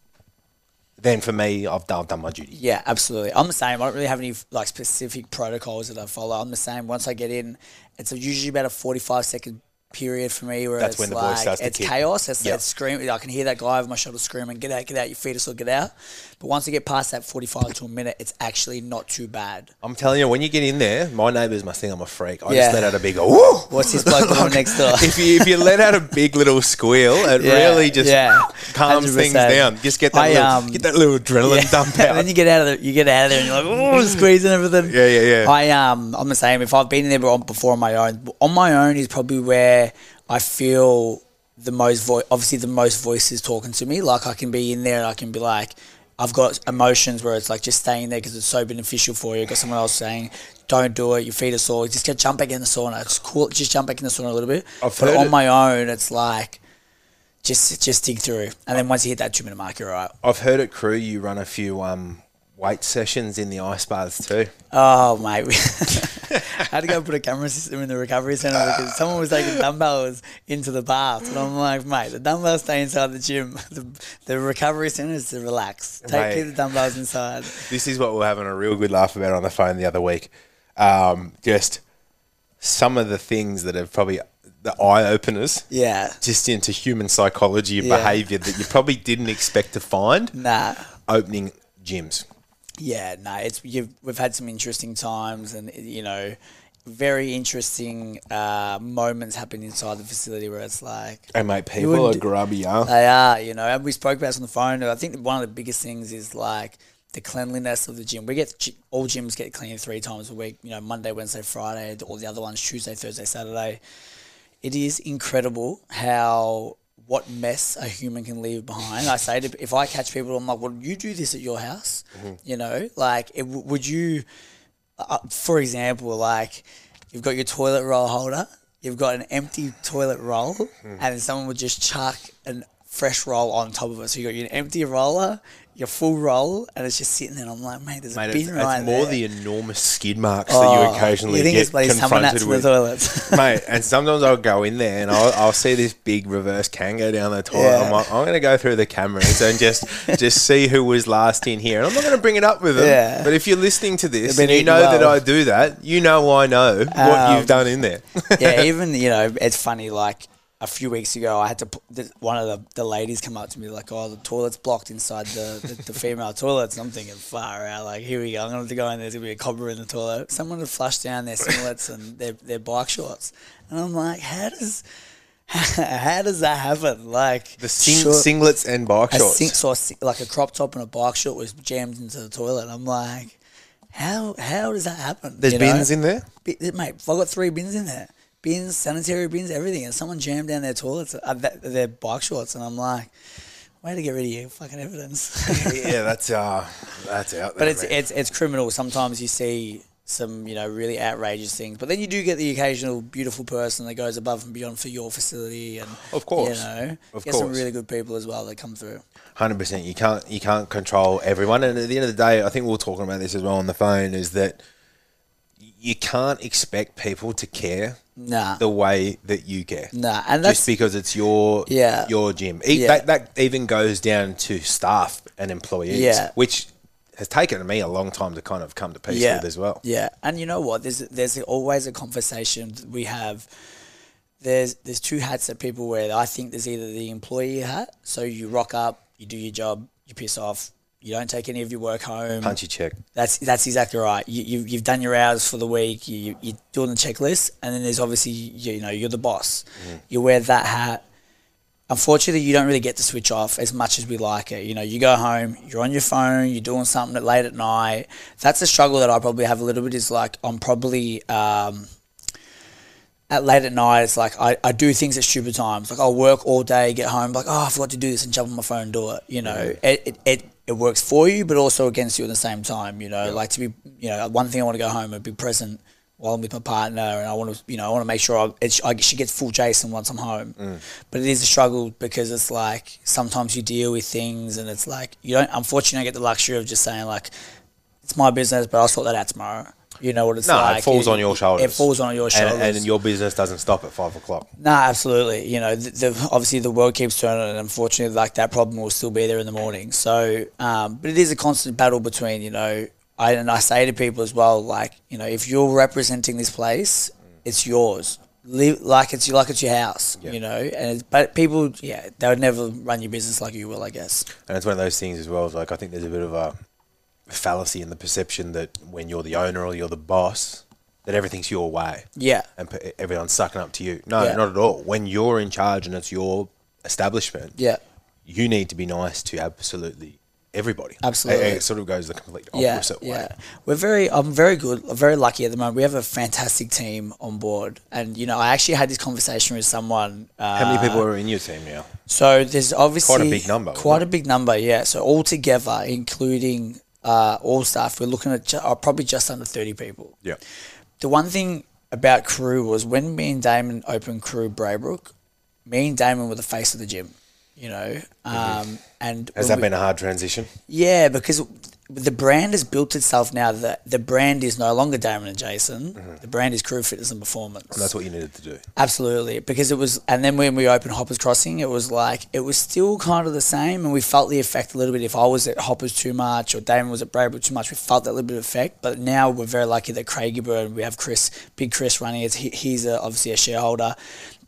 then for me, I've done, I've done my duty. Yeah, absolutely. I'm the same. I don't really have any like specific protocols that I follow. I'm the same. Once I get in, it's usually about a 45 second period for me where That's it's when the voice like starts to it's kick. chaos. It's, Yep. it's screaming. I can hear that guy over my shoulder screaming, "Get out! Get out! Your fetus still get out." But once I get past that 45 to a minute, it's actually not too bad. I'm telling you, when you get in there, my neighbours must think I'm a freak. I Yeah. just let out a big whoa. What's this bloke doing next door? if you if you let out a big little squeal, it Yeah, really just yeah, calms things 100%. down. Just get that I, little, um, get that little adrenaline dump and out. then you get out of there, you get out of there, and you're like, oh, squeezing everything. Yeah, yeah, yeah. I um, I'm the same. If I've been in there before on my own, on my own is probably where I feel the most voice. Obviously, the most voices talking to me. Like I can be in there and I can be like, I've got emotions where it's like just staying there because it's so beneficial for you. Got someone else saying, "Don't do it. Your feet are sore. Just get jump back in the sauna. It's cool. Just jump back in the sauna a little bit." I've but on it- my own, it's like. Just, just dig through, and then once you hit that two minute mark, you're all right. I've heard at Crew you run a few um, weight sessions in the ice baths too. Oh mate, we I had to go put a camera system in the recovery center because someone was taking dumbbells into the bath, and I'm like, mate, the dumbbells stay inside the gym. The, the recovery center is to relax. Take Mate. keep the dumbbells inside. This is what we're having a real good laugh about on the phone the other week. Um, just some of the things that have probably the eye openers Yeah, just into human psychology and Yeah. behavior that you probably didn't expect to find nah. opening gyms. Yeah, no, it's you've, we've had some interesting times, and you know, very interesting uh, moments happen inside the facility where it's like Hey mate, people are grubby, huh? They are, you know, and we spoke about this on the phone. I think one of the biggest things is like the cleanliness of the gym. We get all gyms get cleaned three times a week. You know, Monday, Wednesday, Friday. All the other ones Tuesday, Thursday, Saturday. It is incredible how what mess a human can leave behind. I say to if I catch people, I'm like, "Well, you do this at your house?" You know, like, it, would you? uh, for example, like you've got your toilet roll holder, you've got an empty toilet roll, Hmm. and then someone would just chuck a fresh roll on top of it. So you got your empty roller, your full roll, and it's just sitting there. And I'm like, mate, there's Mate, a bin it's, right it's more there. the enormous skid marks Oh, that you occasionally you think get it's bloody confronted with. the toilets. Mate, and sometimes I'll go in there and I'll, I'll see this big reverse can go down the toilet. Yeah. I'm like, I'm going to go through the cameras and just just see who was last in here. And I'm not going to bring it up with them. Yeah. But if you're listening to this and you know that. I do that, you know I know what Um, you've done in there. yeah, even you know, it's funny. Like a few weeks ago, I had to put th- one of the, the ladies come up to me like, "Oh, the toilet's blocked inside the, the, the female toilets." And I'm thinking, far out. Like, here we go. I'm have to go in. There's gonna be a cobra in the toilet. Someone had flushed down their singlets and their their bike shorts, and I'm like, how does how does that happen? Like The sing- short- singlets and bike shorts. sing- so a si- like a crop top and a bike short was jammed into the toilet. I'm like, how how does that happen? There's You know? bins in there. Bi- mate, I've got three bins in there. Bins, sanitary bins, everything. And someone jammed down their toilets, uh, th- their bike shorts, and I'm like, way to get rid of your fucking evidence. yeah, that's uh, that's out there. but it's it's it's criminal. Sometimes you see some you know really outrageous things, but then you do get the occasional beautiful person that goes above and beyond for your facility, and Of course. you know, Of get some really good people as well that come through. Hundred percent. You can't you can't control everyone, and at the end of the day, I think we were talking about this as well on the phone. Is that you can't expect people to care Nah, the way that you care, nah, and that's just because it's your Yeah. your gym. E- Yeah. That that even goes down to staff and employees, Yeah. which has taken me a long time to kind of come to peace yeah. with as well. Yeah, and you know what? There's there's always a conversation we have. There's there's two hats that people wear. I think there's either the employee hat, so you rock up, you do your job, you piss off, you don't take any of your work home. Punchy check. That's that's exactly right. You, you you've done your hours for the week. You, you you're doing the checklist, and then there's obviously you, you know you're the boss. You wear that hat. Unfortunately, you don't really get to switch off as much as we like it. You know, you go home, you're on your phone, you're doing something at late at night. That's a struggle that I probably have a little bit. Is like I'm probably. Um, at late at night, it's like I, I do things at stupid times. Like I'll work all day, get home, like oh I forgot to do this, and jump on my phone and do it. You know, it, it, it it works for you, but also against you at the same time. You know, like to be, you know, one thing I want to go home and be present while I'm with my partner, and I want to, you know, I want to make sure I, it's, I she gets full Jason once I'm home. Mm. But it is a struggle because it's like sometimes you deal with things, and it's like you don't. Unfortunately, I get the luxury of just saying like, it's my business, but I'll sort that out tomorrow. You know what it's No, like. No, it falls on your shoulders. It falls on your shoulders. And, and your business doesn't stop at five o'clock. No, absolutely. You know, the, the, obviously the world keeps turning, and unfortunately, like that problem will still be there in the morning. So, um, but it is a constant battle between, you know, I and I say to people as well, like, you know, if you're representing this place, it's yours. Live like it's like it's your house, Yeah. you know. And it's, but people, yeah, they would never run your business like you will, I guess. And it's one of those things as well. Like I think there's a bit of a fallacy in the perception that when you're the owner or you're the boss, that everything's your way Yeah, and pe- everyone's sucking up to you. No, Yeah. not at all. When you're in charge and it's your establishment, yeah, you need to be nice to absolutely everybody. Absolutely. It, it sort of goes the complete yeah, opposite way. yeah. We're very, I'm very good, very lucky at the moment. We have a fantastic team on board, and you know, I actually had this conversation with someone. Uh, How many people are in your team now? So there's obviously Quite a big number, Quite a big number, yeah. So all together, including uh, all staff, we're looking at ju- uh, probably just under thirty people. Yeah. The one thing about Crew was when me and Damon opened Crew Braybrook, me and Damon were the face of the gym. You know, um, and Has that we- been a hard transition? yeah, because the brand has built itself now. That the brand is no longer Damon and Jason. Mm-hmm. The brand is Crew Fitness and Performance. And that's what you needed to do. Absolutely, because it was, and then when we opened Hoppers Crossing, it was like it was still kind of the same, and we felt the effect a little bit. If I was at Hoppers too much, or Damon was at Braybrook too much, we felt that little bit of effect. But now we're very lucky that Craigieburn, we have Chris, Big Chris running it. He, he's a, obviously a shareholder.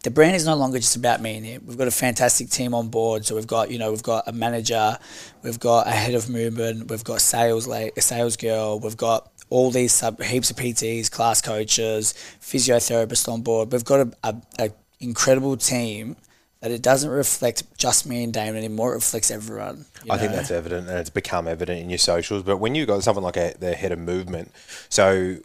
The brand is no longer just about me and him. We've got a fantastic team on board. So we've got, you know, we've got a manager, we've got a head of movement, we've got sales, like a sales girl, we've got all these sub heaps of PTs, class coaches, physiotherapists on board. We've got a, a, a incredible team that it doesn't reflect just me and Damon anymore. It reflects everyone. I think that's evident, and it's become evident in your socials. But when you got something like a, the head of movement, so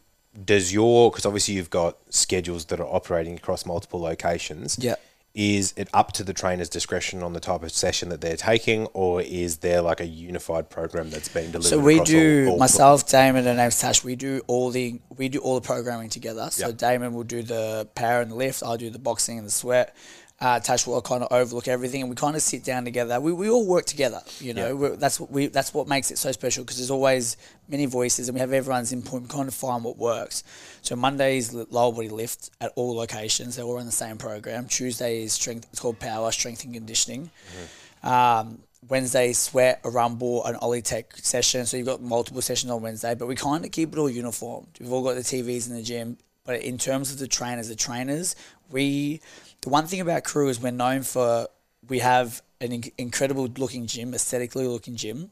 does your because obviously you've got schedules that are operating across multiple locations. Yeah. Is it up to the trainer's discretion on the type of session that they're taking, or is there like a unified program that's being delivered? So we do all, all myself, Damon, and name's Tash. We do all the we do all the programming together. So Yep. Damon will do the power and the lift. I'll do the boxing and the sweat. Uh, Tash will kind of overlook everything, and we kind of sit down together. We, we all work together. You know, Yeah. That's what we that's what makes it so special because there's always many voices, and we have everyone's input. and kind of find what works. So Monday is lower body lift at all locations. They're all on the same program. Tuesday is strength. It's called power strength and conditioning. Um, Wednesday is sweat, a rumble, an Ollie Tech session. So you've got multiple sessions on Wednesday, but we kind of keep it all uniformed. We've all got the TVs in the gym, but in terms of the trainers, the trainers, we the one thing about crew is we're known for we have an in- incredible looking gym, aesthetically looking gym.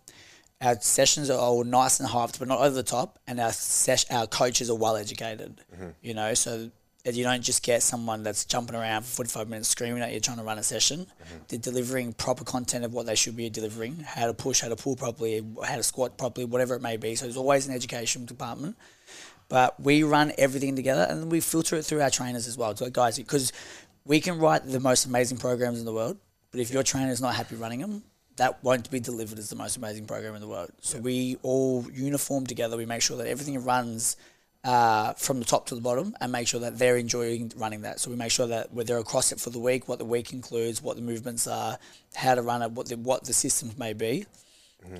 Our sessions are all nice and hyped, but not over the top, and our ses- our coaches are well educated. Mm-hmm. You know, so you don't just get someone that's jumping around for 45 minutes screaming at you trying to run a session. Mm-hmm. They're delivering proper content of what they should be delivering, how to push, how to pull properly, how to squat properly, whatever it may be. So there's always an education department. But we run everything together and we filter it through our trainers as well. So guys, because we can write the most amazing programs in the world, but if your trainer is not happy running them, that won't be delivered as the most amazing program in the world. So we all uniform together. We make sure that everything runs uh, from the top to the bottom and make sure that they're enjoying running that. So we make sure that we're they're across it for the week, what the week includes, what the movements are, how to run it, what the, what the systems may be.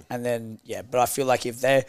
And then, yeah, but I feel like if they're,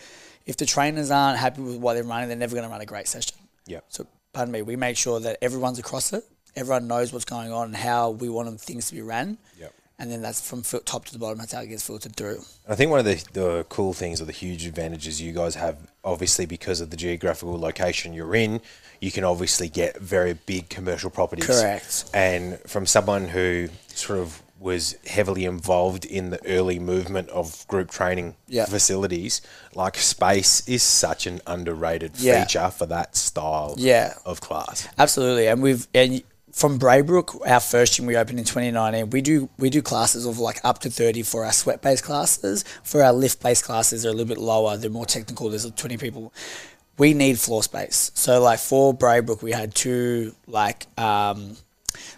if the trainers aren't happy with what they're running, they're never going to run a great session. Yeah. So, pardon me, we make sure that everyone's across it, everyone knows what's going on and how we want things to be ran. Yep. And then that's from top to the bottom, that's how it gets filtered through. I think one of the, the cool things or the huge advantages you guys have, obviously because of the geographical location you're in, you can obviously get very big commercial properties. Correct. And from someone who sort of was heavily involved in the early movement of group training Yeah. facilities, like space is such an underrated Yeah. feature for that style Yeah. of class. Absolutely, and we've and from Braybrook, our first gym we opened in 2019. We do we do classes of like up to 30 for our sweat based classes. For our lift based classes, they're a little bit lower. They're more technical. There's 20 people. We need floor space. So like for Braybrook, we had two like. Um,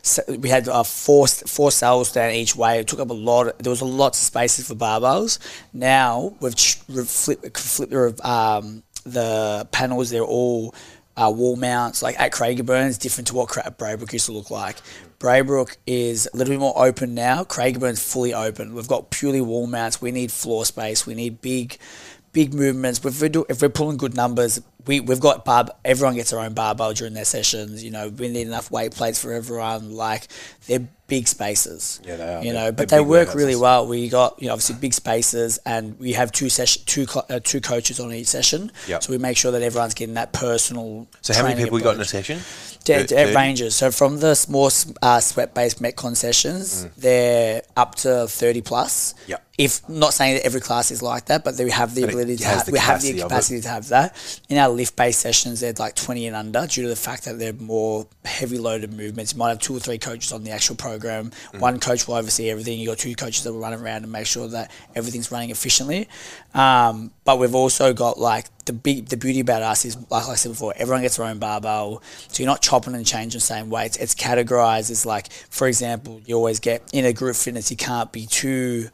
so we had uh, four four cells down each way. It took up a lot. There was a lot of spaces for barbells. Now we've, we've flipped, flipped the, um, the panels. They're all uh, wall mounts. Like at Craigieburns, different to what Cra- Braybrook used to look like. Braybrook is a little bit more open now. Craigieburns fully open. We've got purely wall mounts. We need floor space. We need big big movements. If we're, do, if we're pulling good numbers, we, we've got barb. Everyone gets their own barbell during their sessions. You know, we need enough weight plates for everyone. Like they're big spaces. Yeah, they are. You know, but they work really well. We got you know obviously big spaces, and we have two session, two uh, two coaches on each session. Yep. So we make sure that everyone's getting that personal. So how many people you got in a session? It, Thir- it ranges. So from the more uh, sweat based Metcon sessions, Mm. they're up to thirty plus. Yep. If not saying that every class is like that, but we have the But ability to have, we have the capacity of it. capacity to have that. In our lift-based sessions, they're like twenty and under due to the fact that they're more heavy-loaded movements. You might have two or three coaches on the actual program. Mm. One coach will oversee everything. You've got two coaches that will run around and make sure that everything's running efficiently. Um, but we've also got like the big the beauty about us is like I said before, everyone gets their own barbell, so you're not chopping and changing the same weights. It's categorized as like, for example, you always get in a group fitness, you can't be too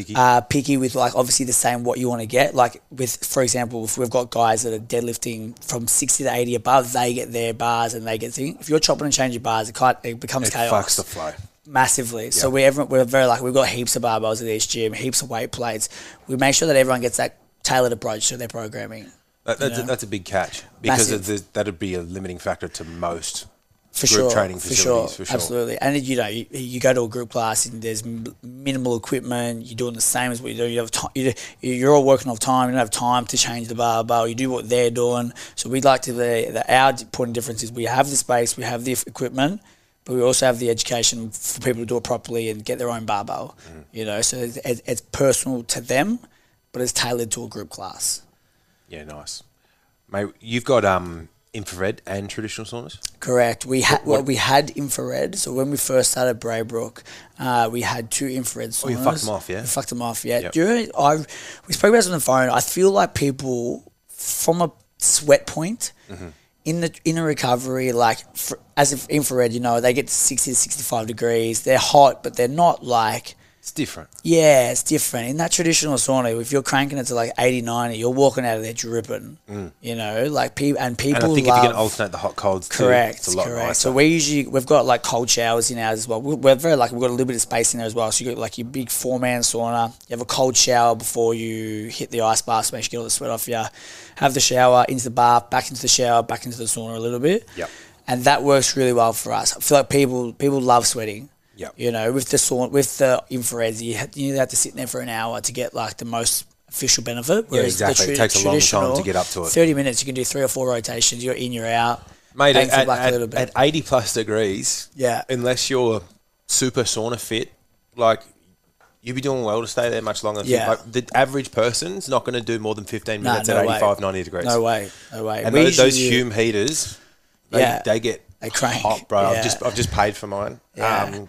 Picky. uh, picky with like obviously the same what you want to get. Like with, for example, if we've got guys that are deadlifting from sixty to eighty above, they get their bars and they get things. If you're chopping and changing bars, it, can't, it becomes it chaos fucks the flow. massively. So we everyone, we're very like we've got heaps of barbells at each gym, heaps of weight plates. We make sure that everyone gets that tailored approach to their programming. That, that's, a, that's a big catch because of the, that'd be a limiting factor to most For group sure, training for sure, For sure. absolutely. And you know, you, you go to a group class and there's minimal equipment. You're doing the same as what you do. You have time. You, you're all working off time. You don't have time to change the barbell. You do what they're doing. So we'd like to the, the our point of difference is we have the space, we have the equipment, but we also have the education for people to do it properly and get their own barbell. Mm. You know, so it's, it's it's personal to them, but it's tailored to a group class. Yeah, nice. Mate, you've got um, infrared and traditional saunas? Correct. We had well, we had infrared. So when we first started Braybrook, uh, we had two infrared saunas. Oh, you fucked them off, yeah? We fucked them off. Yeah. Yep. During I, we spoke about this on the phone. I feel like people from a sweat point. Mm-hmm. In the in a recovery, like for, as if infrared, you know, they get to sixty to sixty-five degrees. They're hot, but they're not like It's different. yeah, it's different. In that traditional sauna, if you're cranking it to like 80, 90, you're walking out of there dripping. You know, like people and people Mm. And I think love if you can alternate the hot colds too, Correct, it's a lot correct. nicer. So we usually we've got like cold showers in ours as well. We're we're very like we've got a little bit of space in there as well. So you've got like your big four man sauna. You have a cold shower before you hit the ice bath, so make sure you get all the sweat off you. Have the shower into the bath, back into the shower, back into the sauna a little bit. Yep. And that works really well for us. I feel like people people love sweating. Yep. You know, with the sauna, with the infrareds, you, ha- you have to sit in there for an hour to get like the most official benefit. Whereas the exactly. It takes a long time to get up to it. Thirty minutes, you can do three or four rotations. You're in, you're out. Mate, at, a at, little bit. at 80 plus degrees, Yeah. unless you're super sauna fit, like you'd be doing well to stay there much longer. Yeah. Like, the average person's not going to do more than 15 Nah, minutes no at way. 85, 90 degrees. No way, no way. And We those, those Huum heaters, they, Yeah. they get They crank. hot, bro. Yeah. I've just I've just paid for mine. Yeah. Um,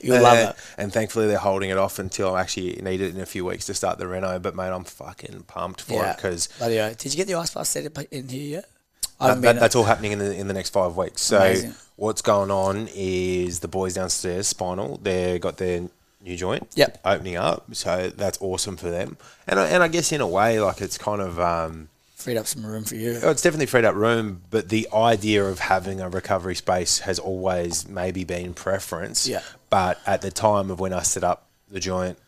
You'll love uh, it. And thankfully, they're holding it off until I actually need it in a few weeks to start the reno. But mate, I'm fucking pumped for Yeah. it because. Did you get the ice bath set up in here yet? I that, that- that's all happening in the in the next five weeks. So Amazing. what's going on is the boys downstairs, Spinal, they got their new joint Yep. opening up. So that's awesome for them. And I, and I guess in a way, like it's kind of. Um, freed up some room for you. Oh, it's definitely freed up room, but the idea of having a recovery space has always maybe been preference. Yeah. But at the time of when I set up the joint,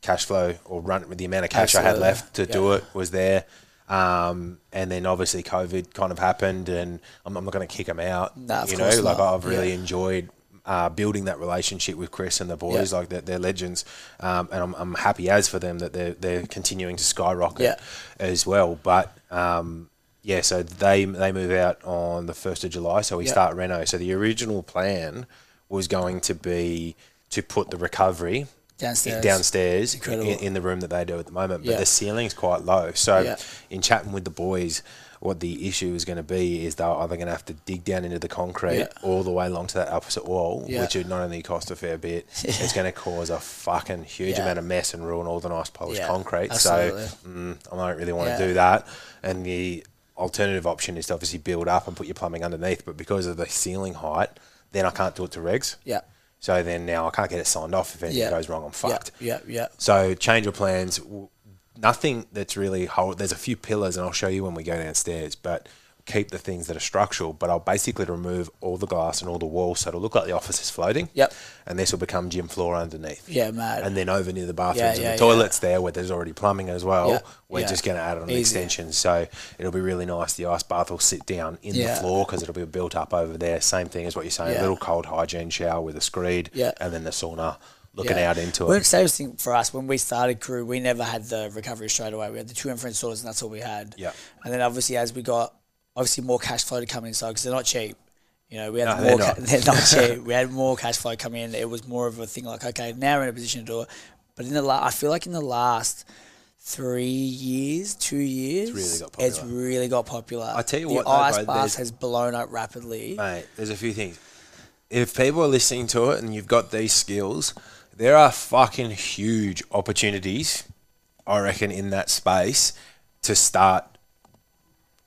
cash flow or run with the amount of cash I had left to do it was there. Um, and then obviously COVID kind of happened, and I'm, I'm not going to kick them out. Nah, of you know, like. I've really Yeah. enjoyed uh, building that relationship with Chris and the boys. Yeah. Like they're, they're legends, um, and I'm, I'm happy as for them that they're they're continuing to skyrocket Yeah. as well. But um, yeah, so they they move out on the first of July, so we Yeah. start Reno. So the original plan was going to be to put the recovery Downstairs. downstairs in, in the room that they do at the moment, but Yeah. the ceiling's quite low. So Yeah. in chatting with the boys, what the issue is going to be is they're either going to have to dig down into the concrete Yeah. all the way along to that opposite wall, Yeah. which would not only cost a fair bit, it's going to cause a fucking huge amount of mess and ruin all the nice polished concrete. absolutely. So mm, I don't really want to do that. And the alternative option is to obviously build up and put your plumbing underneath, but because of the ceiling height, then I can't do it to regs. Yeah. So then now I can't get it signed off if anything Yeah. goes wrong. I'm fucked. Yeah. Yeah. Yeah. So change your plans. Nothing that's really hold. There's a few pillars, and I'll show you when we go downstairs. But keep the things that are structural, but I'll basically remove all the glass and all the walls so it'll look like the office is floating. Yep. And this will become gym floor underneath. Yeah, mad. And then over near the bathrooms Yeah, and yeah, the toilets there where there's already plumbing as well, Yeah, we're yeah. just going to add on an Easy. extension. So it'll be really nice. The ice bath will sit down in Yeah. the floor because it'll be built up over there. Same thing as what you're saying, Yeah. a little cold hygiene shower with a screed Yeah. and then the sauna looking Yeah. out into Well, it. same thing for us. When we started crew, we never had the recovery straight away. We had the two infrared stores, and that's all we had. Yeah. And then obviously, as we got obviously more cash flow to come inside because they're not cheap. You know, we had No, more. they're Ca- not. they're not cheap. We had more cash flow coming in. It was more of a thing like, okay, now we're in a position to do it. But in the la- I feel like in the last three years, two years, really got it's really got popular. I tell you the what though, ice bro, bath has blown up rapidly. Mate, there's a few things. If people are listening to it and you've got these skills, there are fucking huge opportunities, I reckon, in that space to start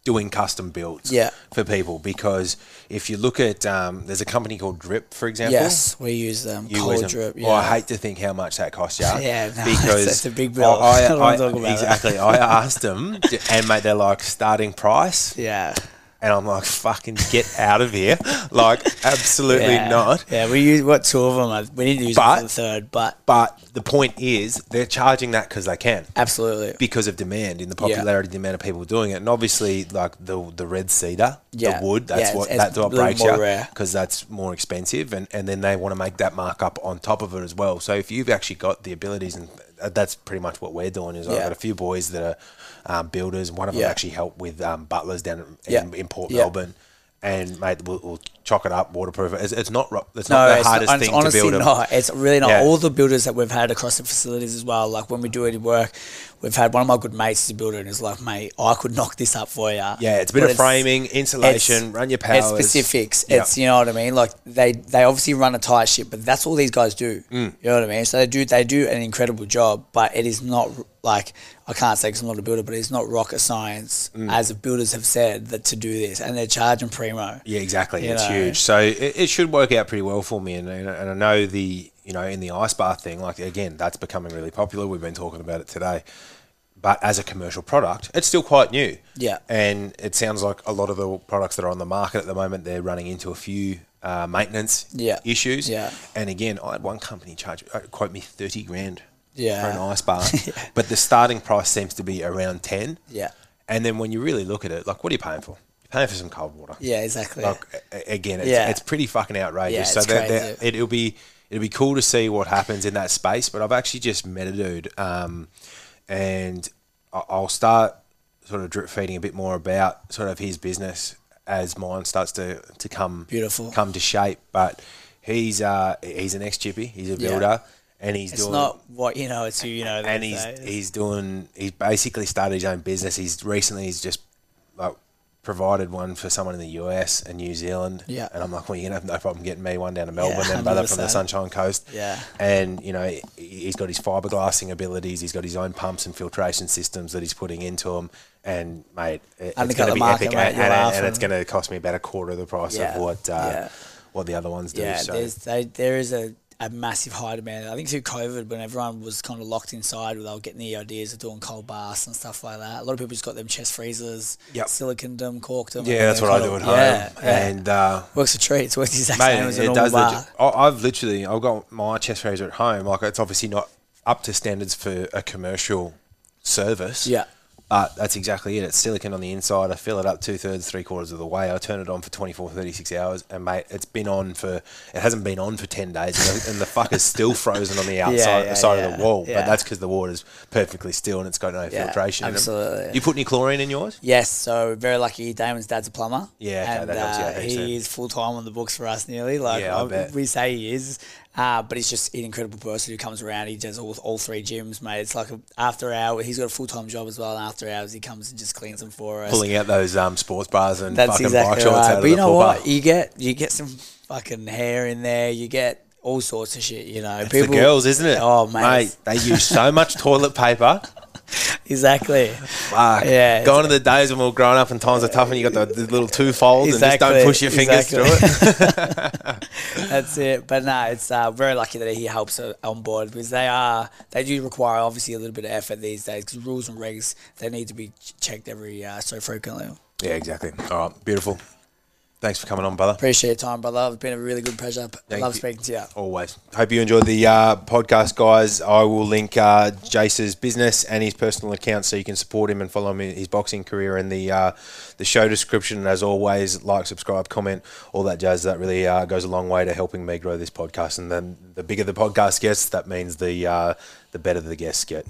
doing custom builds Yeah. for people. Because if you look at, um, there's a company called Drip, for example. Yes, we use them. You Cold use them. drip. Yeah. Well, I hate to think how much that costs you. Yeah, no, because that's a big bill. I, I I, about exactly. I asked them, and mate, they're like starting price, yeah. And I'm like, fucking get out of here. Like, absolutely yeah. not. Yeah, we use what two of them. We didn't use But- the third, but But the point is, they're charging that because they can, absolutely. because of demand in the popularity, the amount of people doing it, and obviously, like the the red cedar, Yeah. the wood, that's Yeah, what that's what breaks you because that's more expensive, and and then they want to make that markup on top of it as well. So if you've actually got the abilities, and uh, that's pretty much what we're doing, is I've got a few boys that are um, builders. One of them Yeah. actually helped with um, butlers down in, Yeah. in, Port. Melbourne. And mate, we'll, we'll chalk it up, waterproof it. It's, it's not it's No, not the hardest it's thing to honestly build. them. not. It's really not. Yeah. All the builders that we've had across the facilities as well, like when we do any work, we've had one of my good mates is a builder and is like, mate, I could knock this up for you. Yeah, it's a bit But of framing, insulation, run your powers. It's specifics. Yeah. It's you know what I mean. Like they they obviously run a tight ship, but that's all these guys do. Mm. You know what I mean. So they do they do an incredible job, but it is not like I can't say because I'm not a builder, but it's not rocket science Mm. as the builders have said that to do this, and they're charging primo. Yeah, exactly. You it's know. Huge. So it, it should work out pretty well for me. And, and and I know the you know in the ice bath thing, like again, that's becoming really popular. We've been talking about it today. But as a commercial product, it's still quite new. Yeah. And it sounds like a lot of the products that are on the market at the moment, they're running into a few uh, maintenance Yeah. issues. Yeah. And again, I had one company charge uh, quote me thirty grand Yeah. for an ice bath, but the starting price seems to be around ten. Yeah. And then when you really look at it, like, what are you paying for? You're paying for some cold water. Yeah, exactly. Like a- again, it's, Yeah. it's pretty fucking outrageous. Yeah, so it's that, crazy. that, it'll be it'll be cool to see what happens in that space. But I've actually just met a dude, um, and I- I'll start sort of drip feeding a bit more about sort of his business as mine starts to to come Beautiful. come to shape. But he's uh, he's an ex chippy. He's a Yeah. builder, and he's it's doing not what you know; it's who you know. and he's he's doing he's basically started his own business. He's recently he's just like provided one for someone in the US and New Zealand. Yeah. And I'm like, well, you're gonna have no problem getting me one down to Melbourne Yeah, and brother from the Sunshine Coast. Yeah. And you know, he- he's got his fiberglassing abilities. He's got his own pumps and filtration systems that he's putting into them. And mate, it's going to be market, epic, mate, and, and, and it's going to cost me about a quarter of the price Yeah. of what uh, Yeah. what the other ones do. Yeah, so. there's they, there is a, a massive high demand. I think through COVID, when everyone was kind of locked inside, they were getting the ideas of doing cold baths and stuff like that. A lot of people just got them chest freezers, Yep. siliconed them, corked them. yeah, that's what I do at home. Yeah, yeah. And uh, works a treat. It works the exact Mate, same as a normal. The, I- I've literally, I've got my chest freezer at home. Like it's obviously not up to standards for a commercial service. Yeah. But that's exactly it. It's silicon on the inside. I fill it up two thirds, three quarters of the way. I turn it on for 24, 36 hours. And mate, it's been on for, it hasn't been on for 10 days. And the, and the fucker's still frozen on the outside yeah, side of the wall. yeah. But that's because the water's perfectly still and it's got no Yeah, filtration absolutely. You put any chlorine in yours? Yes, so very lucky. Damon's dad's a plumber. Yeah, okay, and that helps you out uh, he is full time on the books for us nearly. Like Yeah, I I- bet. we say he is, uh, but he's just an incredible person who comes around. He does all, all three gyms, mate. It's like a, after hour. He's got a full time job as well. And after hours, he comes and just cleans them for us. Pulling out those um, sports bars and That's fucking exactly bike shorts right. out But you know what? bar. You get you get some fucking hair in there. You get all sorts of shit. You know, It's the girls, isn't it? Oh mate, they use so much toilet paper. exactly. Fuck. Yeah, Gone are the days when we were growing up and times are tough and you got the, the little two folds and just don't push your fingers exactly. through it. That's it. But no, it's uh, very lucky that he helps on board because they are they do require obviously a little bit of effort these days because rules and regs they need to be checked every uh, so frequently. Yeah, exactly. All right, beautiful. Thanks for coming on, brother. Appreciate your time, brother. It's been a really good pleasure. Thank love you. speaking to you. Always. Hope you enjoyed the uh, podcast, guys. I will link uh, Jace's business and his personal account so you can support him and follow him in his boxing career in the uh, the show description. As always, like, subscribe, comment, all that jazz. That really uh, goes a long way to helping me grow this podcast. And then the bigger the podcast gets, that means the uh, the better the guests get.